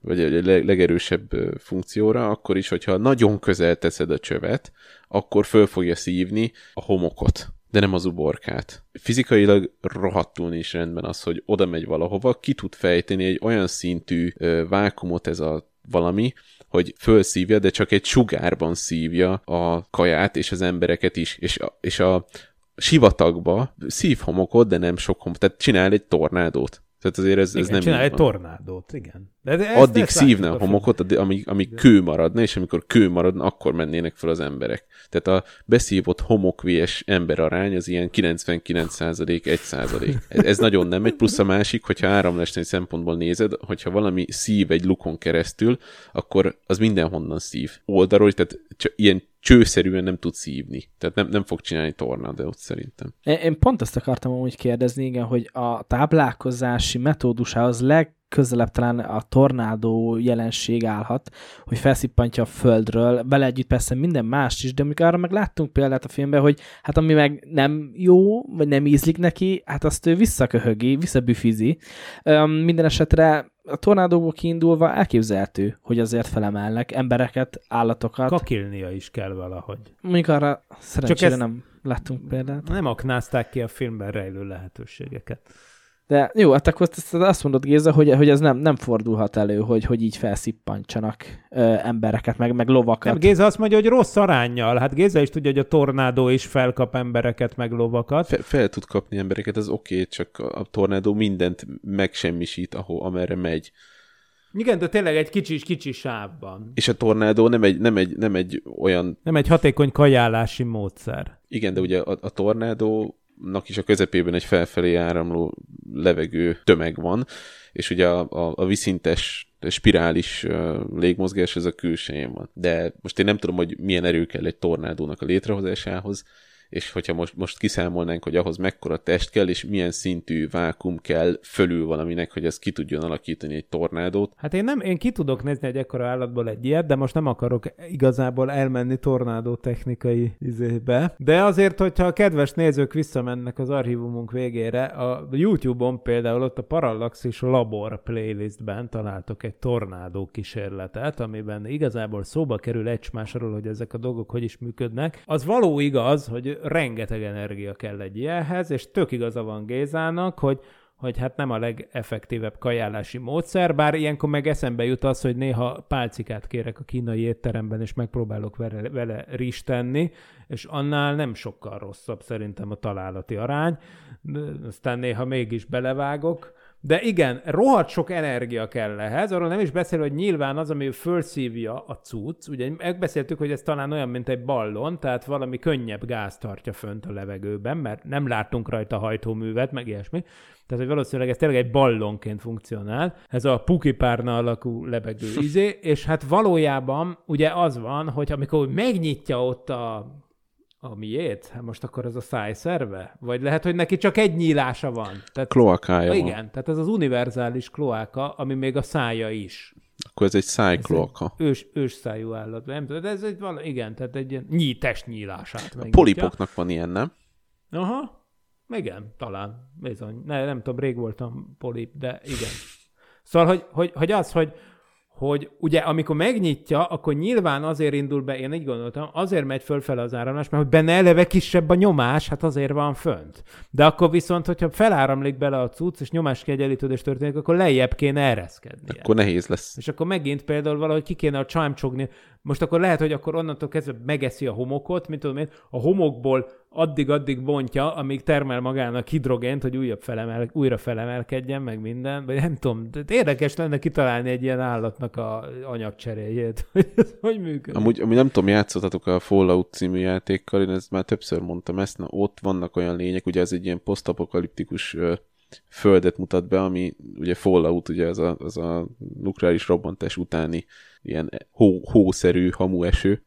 vagy a leg- legerősebb funkcióra, akkor is, hogyha nagyon közel teszed a csövet, akkor föl fogja szívni a homokot, de nem az uborkát. Fizikailag rohadtul nincs rendben az, hogy oda megy valahova, ki tud fejteni egy olyan szintű vákumot ez a valami, hogy fölszívja, de csak egy sugárban szívja a kaját és az embereket is. És a, és a sivatagba szív homokot, de nem sok homok. Tehát csinál egy tornádót. Tehát azért ez, ez Igen, nem csinál egy van. tornádót, igen. De, ezt- Addig ezt szívna a homokot, addig- amíg, amíg kő maradna, és amikor kő maradna, akkor mennének fel az emberek. Tehát a beszívott homokvés ember arány az ilyen 99% 1%. Ez, ez nagyon nem egy plusz a másik, hogyha áramlásnai szempontból nézed, hogyha valami szív egy lukon keresztül, akkor az mindenhonnan szív. Oldalról, tehát csak ilyen csőszerűen nem tud szívni. Tehát nem, nem fog csinálni tornádót szerintem. Én pont ezt akartam amúgy kérdezni, igen, hogy a táplálkozási metódusához legközelebb talán a tornádó jelenség állhat, hogy felszippantja a földről, vele együtt persze minden más is, de amikor arra meg láttunk példát a filmben, hogy hát ami meg nem jó, vagy nem ízlik neki, hát azt ő visszaköhögi, visszabüfizi. Öm, minden esetre a tornádóból kiindulva elképzelhető, hogy azért felemelnek embereket, állatokat. Kakilnia is kell valahogy. Mondjuk arra szerencsére ez- nem láttunk példát. Nem aknázták ki a filmben rejlő lehetőségeket. De jó, hát akkor azt mondod, Géza, hogy, hogy ez nem, nem fordulhat elő, hogy, hogy így felszippantsanak ö, embereket, meg, meg lovakat. Nem, Géza azt mondja, hogy rossz arányjal. Hát Géza is tudja, hogy a tornádó is felkap embereket, meg lovakat. Fel, fel tud kapni embereket, az oké, okay, csak a, a tornádó mindent megsemmisít, ahol, amerre megy. Igen, de tényleg egy kicsi, kicsi sávban. És a tornádó nem egy, nem egy, nem egy olyan, Nem egy hatékony kajálási módszer. igen, de ugye a, a tornádónak is a közepében egy felfelé áramló levegő tömeg van, és ugye a, a, a viszintes spirális légmozgás ez a külsején van. De most én nem tudom, hogy milyen erő kell egy tornádónak a létrehozásához, és hogyha most, most kiszámolnánk, hogy ahhoz mekkora test kell, és milyen szintű vákum kell fölül valaminek, hogy ez ki tudjon alakítani egy tornádót, Hát én nem, én ki tudok nézni egy ekkora állatból egy ilyet, de most nem akarok igazából elmenni tornádó technikai izébe. De azért, hogyha a kedves nézők visszamennek az archívumunk végére, a YouTube-on például ott a Parallaxis Labor playlistben találtok egy tornádó kísérletet, amiben igazából szóba kerül egymásról, hogy ezek a dolgok hogy is működnek. Az való igaz, hogy rengeteg energia kell egy ilyenhez, és tök igaza van Gézának, hogy hogy hát nem a legeffektívebb kajálási módszer, bár ilyenkor meg eszembe jut az, hogy néha pálcikát kérek a kínai étteremben, és megpróbálok vele, vele rizs tenni, és annál nem sokkal rosszabb szerintem a találati arány, aztán néha mégis belevágok, de igen, rohadt sok energia kell ehhez, arról nem is beszél, hogy nyilván az, ami fölszívja a cucc, ugye megbeszéltük, hogy ez talán olyan, mint egy ballon, tehát valami könnyebb gáz tartja fönt a levegőben, mert nem látunk rajta hajtóművet, meg ilyesmi. Tehát, hogy valószínűleg ez tényleg egy ballonként funkcionál, ez a pukipárna alakú lebegő izé, és hát valójában ugye az van, hogy amikor megnyitja ott a a miét? Hát most akkor ez a szájszerve? Vagy lehet, hogy neki csak egy nyílása van? Tehát, kloakája van. igen, tehát ez az univerzális kloáka, ami még a szája is. Akkor ez egy szájkloaka. Ős, ős szájú állat, nem de ez egy vala, igen, tehát egy ilyen nyí, testnyílását megnyitja. Polipoknak van ilyen, nem? Aha, igen, talán, bizony. Ne, nem tudom, rég voltam polip, de igen. Szóval, hogy, hogy, hogy az, hogy, hogy ugye amikor megnyitja, akkor nyilván azért indul be, én így gondoltam, azért megy fölfele az áramlás, mert hogy benne eleve kisebb a nyomás, hát azért van fönt. De akkor viszont, hogyha feláramlik bele a cucc, és nyomás kiegyenlítődés történik, akkor lejjebb kéne ereszkedni. Akkor nehéz lesz. És akkor megint például valahogy ki kéne a csámcsogni. Most akkor lehet, hogy akkor onnantól kezdve megeszi a homokot, mint tudom én, a homokból addig-addig bontja, amíg termel magának hidrogént, hogy újabb felemel, újra felemelkedjen, meg minden. Vagy nem tudom, de érdekes lenne kitalálni egy ilyen állatnak a anyagcseréjét, hogy hogy működik. Amúgy, amúgy nem tudom, játszottatok a Fallout című játékkal, én ezt már többször mondtam ezt, na ott vannak olyan lények, ugye ez egy ilyen posztapokaliptikus földet mutat be, ami ugye Fallout, ugye az a, az a nukleáris robbantás utáni ilyen hó, hószerű hamueső,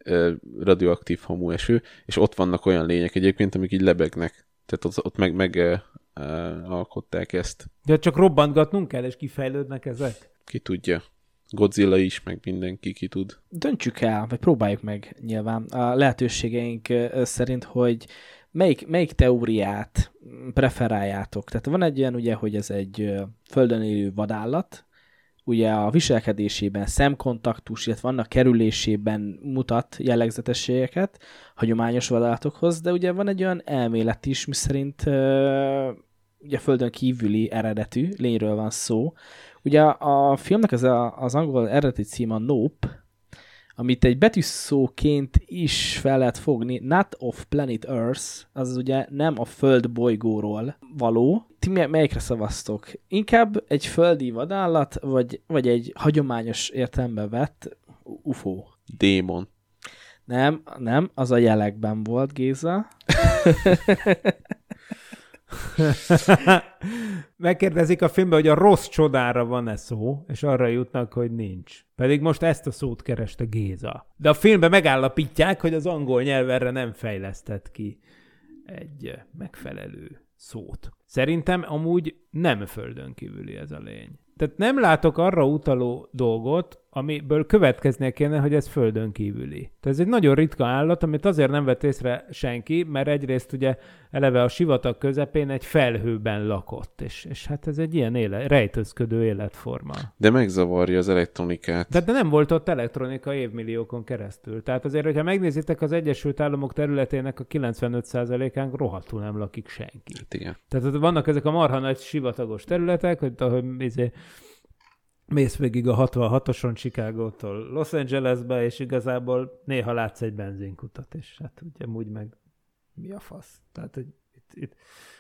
radioaktív hamueső, és ott vannak olyan lények egyébként, amik így lebegnek. Tehát ott, ott meg, meg alkották ezt. De csak robbantgatnunk kell, és kifejlődnek ezek. Ki tudja. Godzilla is, meg mindenki ki tud. Döntsük el, vagy próbáljuk meg nyilván a lehetőségeink szerint, hogy melyik, melyik teóriát preferáljátok. Tehát van egy olyan, ugye, hogy ez egy földön élő vadállat, ugye a viselkedésében szemkontaktus, illetve annak kerülésében mutat jellegzetességeket hagyományos vadállatokhoz, de ugye van egy olyan elmélet is, miszerint ugye földön kívüli eredetű lényről van szó. Ugye a filmnek az, a, az angol eredeti címe Nope, amit egy betűszóként is fel lehet fogni, not of planet Earth, az ugye nem a föld bolygóról való. Ti mely- melyikre szavaztok? Inkább egy földi vadállat, vagy, vagy egy hagyományos értelembe vett UFO? Démon. Nem, nem, az a jelekben volt, Géza. Megkérdezik a filmben, hogy a rossz csodára van-e szó, és arra jutnak, hogy nincs. Pedig most ezt a szót kereste Géza. De a filmben megállapítják, hogy az angol nyelv erre nem fejlesztett ki egy megfelelő szót. Szerintem amúgy nem földön kívüli ez a lény. Tehát nem látok arra utaló dolgot, amiből következnie kéne, hogy ez földön kívüli. Tehát ez egy nagyon ritka állat, amit azért nem vett észre senki, mert egyrészt ugye eleve a sivatag közepén egy felhőben lakott, és, és hát ez egy ilyen éle, rejtőzködő életforma. De megzavarja az elektronikát. De, de nem volt ott elektronika évmilliókon keresztül. Tehát azért, hogyha megnézitek az Egyesült Államok területének a 95%-án rohadtul nem lakik senki. Hát igen. Tehát vannak ezek a marha nagy sivatagos területek, hogy, hogy izé, mész végig a 66-oson Chicagótól Los Angelesbe, és igazából néha látsz egy benzinkutat, és hát ugye úgy meg mi a fasz? Tehát, hogy itt, itt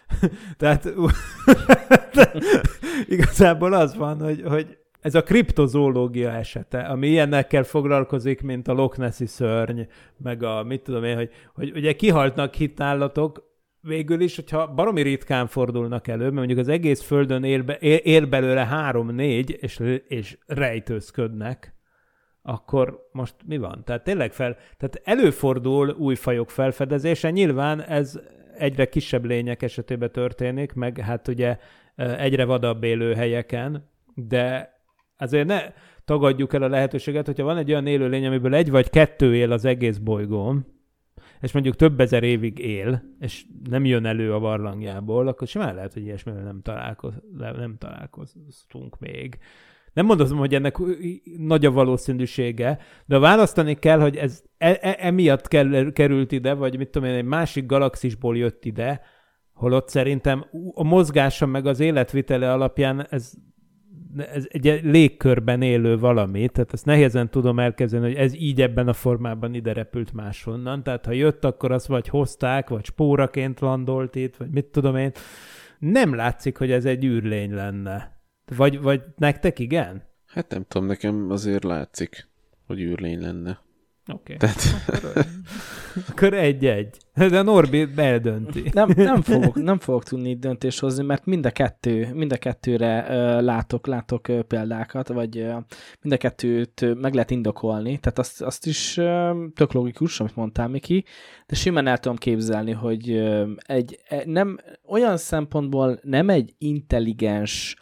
tehát igazából az van, hogy, hogy ez a kriptozoológia esete, ami ilyennekkel foglalkozik, mint a Loch Nessi szörny, meg a mit tudom én, hogy, hogy ugye kihaltnak hitállatok, végül is, hogyha baromi ritkán fordulnak elő, mert mondjuk az egész földön él, be, él, él belőle három-négy, és, és rejtőzködnek, akkor most mi van? Tehát tényleg fel, tehát előfordul új fajok felfedezése, nyilván ez egyre kisebb lények esetében történik, meg hát ugye egyre vadabb élőhelyeken, de azért ne tagadjuk el a lehetőséget, hogyha van egy olyan élőlény, amiből egy vagy kettő él az egész bolygón, és mondjuk több ezer évig él, és nem jön elő a barlangjából, akkor simán lehet, hogy ilyesmivel nem, találkoz, nem találkoztunk még. Nem mondom, hogy ennek nagy a valószínűsége, de választani kell, hogy ez e- e- emiatt került ide, vagy mit tudom én, egy másik galaxisból jött ide, holott szerintem a mozgása meg az életvitele alapján ez ez egy légkörben élő valami, tehát ezt nehézen tudom elkezdeni, hogy ez így ebben a formában ide repült máshonnan. Tehát ha jött, akkor azt vagy hozták, vagy spóraként landolt itt, vagy mit tudom én. Nem látszik, hogy ez egy űrlény lenne. Vagy, vagy nektek igen? Hát nem tudom, nekem azért látszik, hogy űrlény lenne. Oké. Okay. Tehát Akkor egy-egy. De Norbi eldönti. Nem, nem, fogok, nem fogok tudni itt döntést hozni, mert mind a, kettő, mind a kettőre uh, látok, látok uh, példákat, vagy uh, mind a kettőt uh, meg lehet indokolni, tehát azt, azt is uh, tök logikus, amit mondtál, Miki, de simán el tudom képzelni, hogy uh, egy, e, nem, olyan szempontból nem egy intelligens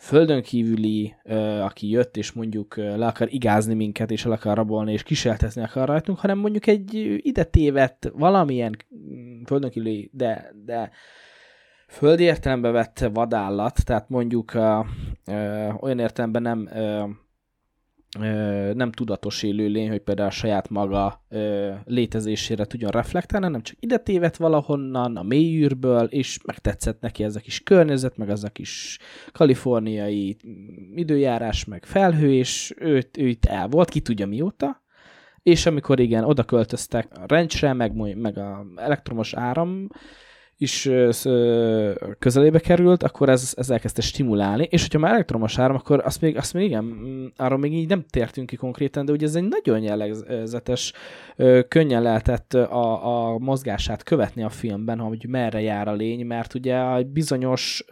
földön kívüli, aki jött, és mondjuk le akar igázni minket, és el akar rabolni, és kísérletezni akar rajtunk, hanem mondjuk egy ide tévedt valamilyen mm, földön kívüli, de, de földi értelembe vett vadállat, tehát mondjuk ö, ö, olyan értelemben nem ö, ö, nem tudatos élőlény, hogy például a saját maga ö, létezésére tudjon reflektálni, nem csak ide tévedt valahonnan, a mélyűrből, és megtetszett neki ez a kis környezet, meg az a kis kaliforniai mm, időjárás, meg felhő, és ő itt el volt, ki tudja mióta, és amikor igen, oda költöztek a rencsre, meg, meg a elektromos áram, is közelébe került, akkor ez, ez elkezdte stimulálni, és hogyha már elektromos áram, akkor azt még, azt még igen, mm, arról még így nem tértünk ki konkrétan, de ugye ez egy nagyon jellegzetes, könnyen lehetett a, a mozgását követni a filmben, hogy merre jár a lény, mert ugye egy bizonyos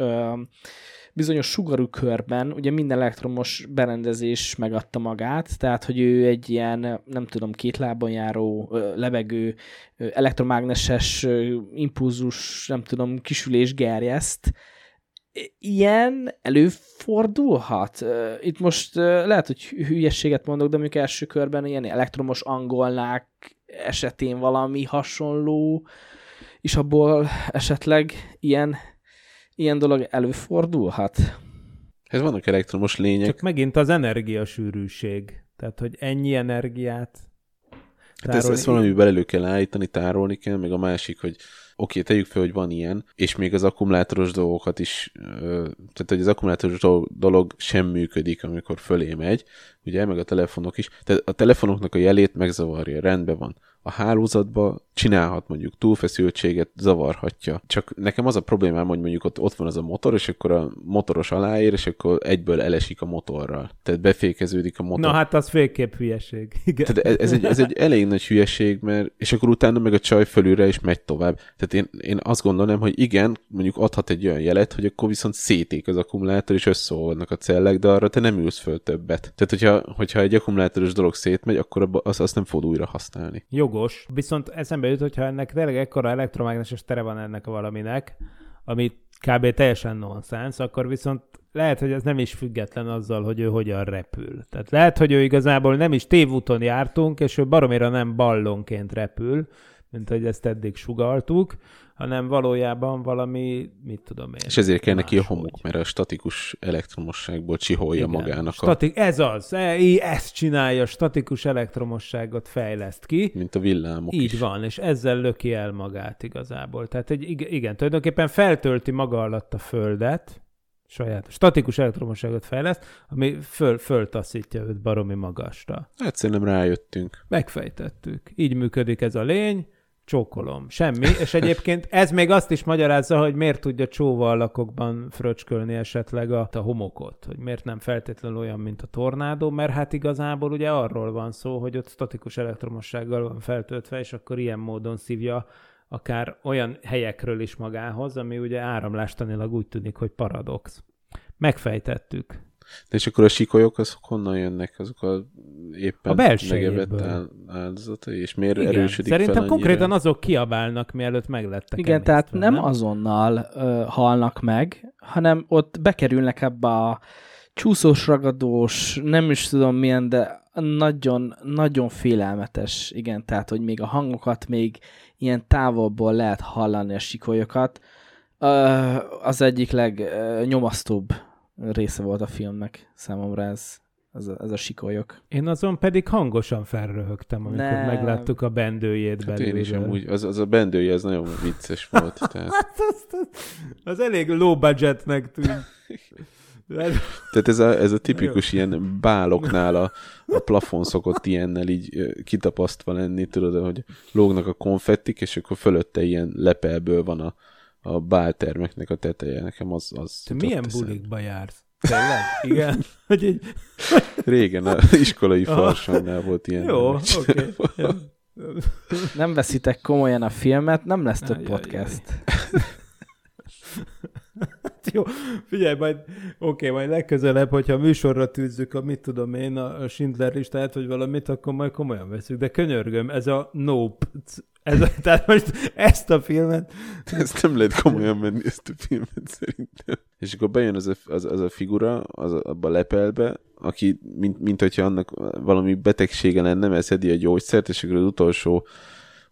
bizonyos sugarú körben ugye minden elektromos berendezés megadta magát, tehát hogy ő egy ilyen, nem tudom, két lábon járó, lebegő, elektromágneses impulzus, nem tudom, kisülés gerjeszt, ilyen előfordulhat? Itt most lehet, hogy hülyességet mondok, de mondjuk első körben ilyen elektromos angolnák esetén valami hasonló, és abból esetleg ilyen ilyen dolog előfordulhat? Ez vannak elektromos lények. Csak megint az energiasűrűség. Tehát, hogy ennyi energiát Hát ezt, ezt valamiben elő kell állítani, tárolni kell, meg a másik, hogy oké, okay, tegyük fel, hogy van ilyen, és még az akkumulátoros dolgokat is, tehát hogy az akkumulátoros dolog sem működik, amikor fölé megy, ugye, meg a telefonok is. Tehát a telefonoknak a jelét megzavarja, rendben van a hálózatba csinálhat mondjuk túlfeszültséget, zavarhatja. Csak nekem az a problémám, hogy mondjuk ott, ott van az a motor, és akkor a motoros aláér, és akkor egyből elesik a motorral. Tehát befékeződik a motor. Na hát az fékképp hülyeség. Igen. Tehát ez egy, ez egy elég nagy hülyeség, mert és akkor utána meg a csaj fölülre is megy tovább. Tehát én, én azt gondolom, hogy igen, mondjuk adhat egy olyan jelet, hogy akkor viszont széték az akkumulátor, és összeolvadnak a cellek, de arra te nem ülsz föl többet. Tehát hogyha, hogyha egy akkumulátoros dolog szétmegy, akkor azt, azt nem fogod újra használni. Jogos jogos, viszont eszembe jut, hogyha ennek tényleg ekkora elektromágneses tere van ennek a valaminek, ami kb. teljesen nonsens, akkor viszont lehet, hogy ez nem is független azzal, hogy ő hogyan repül. Tehát lehet, hogy ő igazából nem is tévúton jártunk, és ő baromira nem ballonként repül, mint hogy ezt eddig sugaltuk, hanem valójában valami, mit tudom én. És ezért kell neki a homok, mert a statikus elektromosságból csiholja Igen. magának Statik, a... Ez az, e, ezt csinálja, statikus elektromosságot fejleszt ki. Mint a villámok Így is. van, és ezzel löki el magát igazából. Tehát egy, igen, tulajdonképpen feltölti maga alatt a Földet, saját statikus elektromosságot fejleszt, ami föl, föltaszítja őt baromi magasra. Hát szerintem rájöttünk. Megfejtettük. Így működik ez a lény, csókolom. Semmi. És egyébként ez még azt is magyarázza, hogy miért tudja csóvallakokban fröcskölni esetleg a, a homokot. Hogy miért nem feltétlenül olyan, mint a tornádó, mert hát igazából ugye arról van szó, hogy ott statikus elektromossággal van feltöltve, és akkor ilyen módon szívja akár olyan helyekről is magához, ami ugye áramlástanilag úgy tűnik, hogy paradox. Megfejtettük. De és akkor a sikolyok, azok honnan jönnek? Azok a éppen a megevett áldozatai, és miért Igen, erősödik Szerintem fel konkrétan azok kiabálnak, mielőtt meglettek Igen, tehát nem, nem? azonnal ö, halnak meg, hanem ott bekerülnek ebbe a csúszós, ragadós, nem is tudom milyen, de nagyon, nagyon félelmetes, igen, tehát, hogy még a hangokat még ilyen távolból lehet hallani a sikolyokat. Az egyik legnyomasztóbb része volt a filmnek számomra ez, ez a, ez a sikolyok. Én azon pedig hangosan felröhögtem, amikor nem. megláttuk a bendőjét hát belőle. Én is amúgy, az, az a bendője, ez nagyon vicces volt. Tehát... Hát az, az, az elég low budgetnek tűnt. Tehát ez a, ez a tipikus ilyen báloknál a, a plafon szokott ilyennel így kitapasztva lenni, tudod, hogy lógnak a konfettik, és akkor fölötte ilyen lepelből van a, a báltermeknek a teteje. Nekem az... az Te milyen bulikba jársz? Tényleg? Igen? Hogy egy... Régen a iskolai farsannál volt ilyen. Jó, oké. Okay. Nem veszitek komolyan a filmet, nem lesz több podcast. Jó, figyelj, majd, oké, majd legközelebb, hogyha műsorra tűzzük a, mit tudom én, a Schindler listát, vagy valamit, akkor majd komolyan veszük. De könyörgöm, ez a Nope ez, tehát most ezt a filmet... Ezt nem lehet komolyan menni, ezt a filmet szerintem. És akkor bejön az a, az, az a figura, az a, abba a lepelbe, aki, mint, mint hogyha annak valami betegsége lenne, mert szedi a gyógyszert, és akkor az utolsó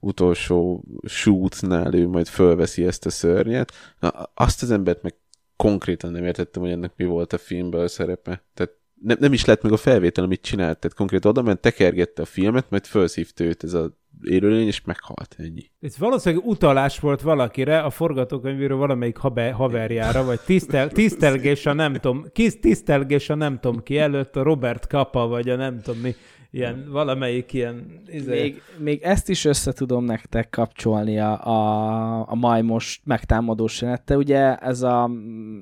utolsó shootnál ő majd fölveszi ezt a szörnyet. Na, azt az embert meg konkrétan nem értettem, hogy ennek mi volt a filmben a szerepe. Tehát nem, nem is lett meg a felvétel, amit csinált. Tehát konkrétan oda ment, tekergette a filmet, majd felszívta őt ez a élőlény, és meghalt ennyi. Ez valószínűleg utalás volt valakire, a forgatókönyvéről valamelyik haber, haverjára, vagy tisztel, tisztelgés a nem tudom, kis tisztelgés a nem tudom ki előtt, a Robert Kappa, vagy a nem tudom mi, ilyen, valamelyik ilyen... Izé... Még, még ezt is össze tudom nektek kapcsolni a, a, a majmos megtámadós jelenete. Ugye ez a,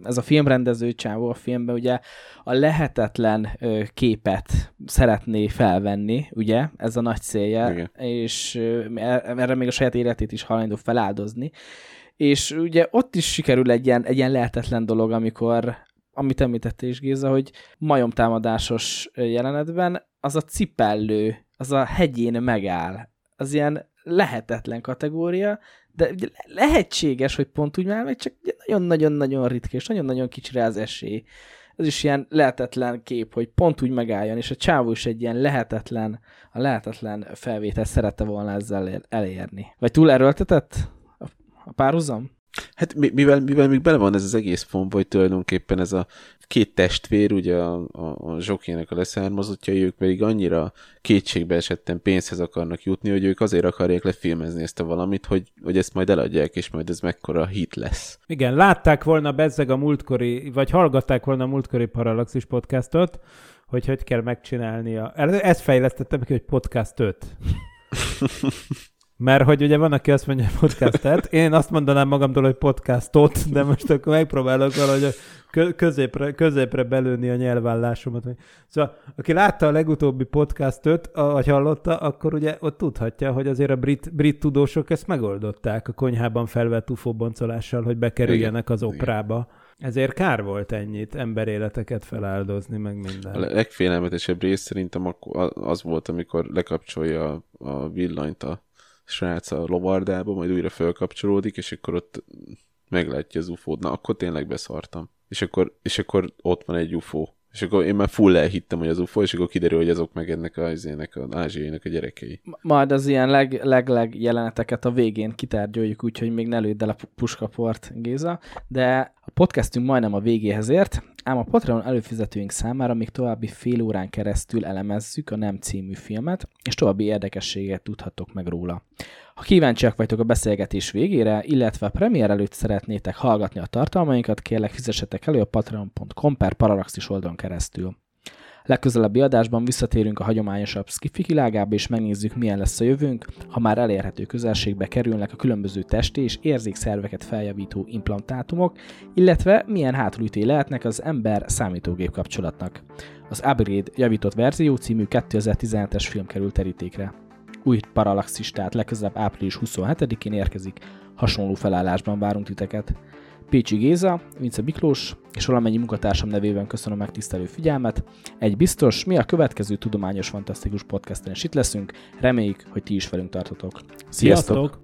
ez a filmrendező csávó a filmben ugye a lehetetlen képet szeretné felvenni, ugye, ez a nagy célja, Igen. és er- erre még a saját életét is hajlandó feláldozni. És ugye ott is sikerül egy ilyen, egy ilyen lehetetlen dolog, amikor amit említette is Géza, hogy majomtámadásos jelenetben az a cipellő, az a hegyén megáll. Az ilyen lehetetlen kategória, de ugye lehetséges, hogy pont úgy már meg, csak nagyon-nagyon-nagyon ritka, és nagyon-nagyon kicsire az esély. Ez is ilyen lehetetlen kép, hogy pont úgy megálljon, és a csávó is egy ilyen lehetetlen, a lehetetlen felvétel szerette volna ezzel ér- elérni. Vagy túl erőltetett a párhuzam? Hát mi- mivel, mivel még bele van ez az egész pontba, hogy tulajdonképpen ez a két testvér, ugye a, a, a zsokének a leszármazottjai, ők pedig annyira kétségbe esetten pénzhez akarnak jutni, hogy ők azért akarják lefilmezni ezt a valamit, hogy, hogy ezt majd eladják, és majd ez mekkora hit lesz. Igen, látták volna bezzeg a múltkori, vagy hallgatták volna a múltkori Parallaxis podcastot, hogy hogy kell megcsinálnia. Ezt fejlesztettem ki, hogy podcast 5. Mert hogy ugye van, aki azt mondja, hogy podcastet, én azt mondanám magamtól, hogy podcastot, de most akkor megpróbálok valahogy a kö- középre, középre belőni a nyelvállásomat. Szóval, aki látta a legutóbbi podcastot, vagy hallotta, akkor ugye ott tudhatja, hogy azért a brit, brit tudósok ezt megoldották a konyhában felvett UFO boncolással, hogy bekerüljenek az oprába. Ezért kár volt ennyit emberéleteket feláldozni, meg A minden. legfélelmetesebb rész szerintem az volt, amikor lekapcsolja a- a villanyt a srác a lovardába, majd újra felkapcsolódik, és akkor ott meglátja az ufót. Na, akkor tényleg beszartam. És akkor, és akkor ott van egy UFO. És akkor én már full elhittem, hogy az UFO, és akkor kiderül, hogy azok meg ennek a, ennek az ázsiainak a gyerekei. Majd az ilyen leg, leg-leg jeleneteket a végén kitárgyaljuk, úgyhogy még ne lőd el a pu- puskaport, Géza. De a podcastünk majdnem a végéhez ért, ám a Patreon előfizetőink számára még további fél órán keresztül elemezzük a Nem című filmet, és további érdekességet tudhattok meg róla. Ha kíváncsiak vagytok a beszélgetés végére, illetve a premier előtt szeretnétek hallgatni a tartalmainkat, kérlek fizessetek elő a patreon.com per paralaxis oldalon keresztül. Legközelebbi adásban visszatérünk a hagyományosabb skifi világába, és megnézzük, milyen lesz a jövőnk, ha már elérhető közelségbe kerülnek a különböző testi és érzékszerveket feljavító implantátumok, illetve milyen hátulüté lehetnek az ember-számítógép kapcsolatnak. Az Upgrade javított verzió című 2017-es film került terítékre. Új Parallaxis, tehát legközelebb április 27-én érkezik, hasonló felállásban várunk titeket. Pécsi Géza, Vince Miklós és valamennyi munkatársam nevében köszönöm megtisztelő figyelmet. Egy biztos, mi a következő tudományos fantasztikus podcasten is itt leszünk, reméljük, hogy ti is velünk tartotok. Sziasztok! Sziasztok!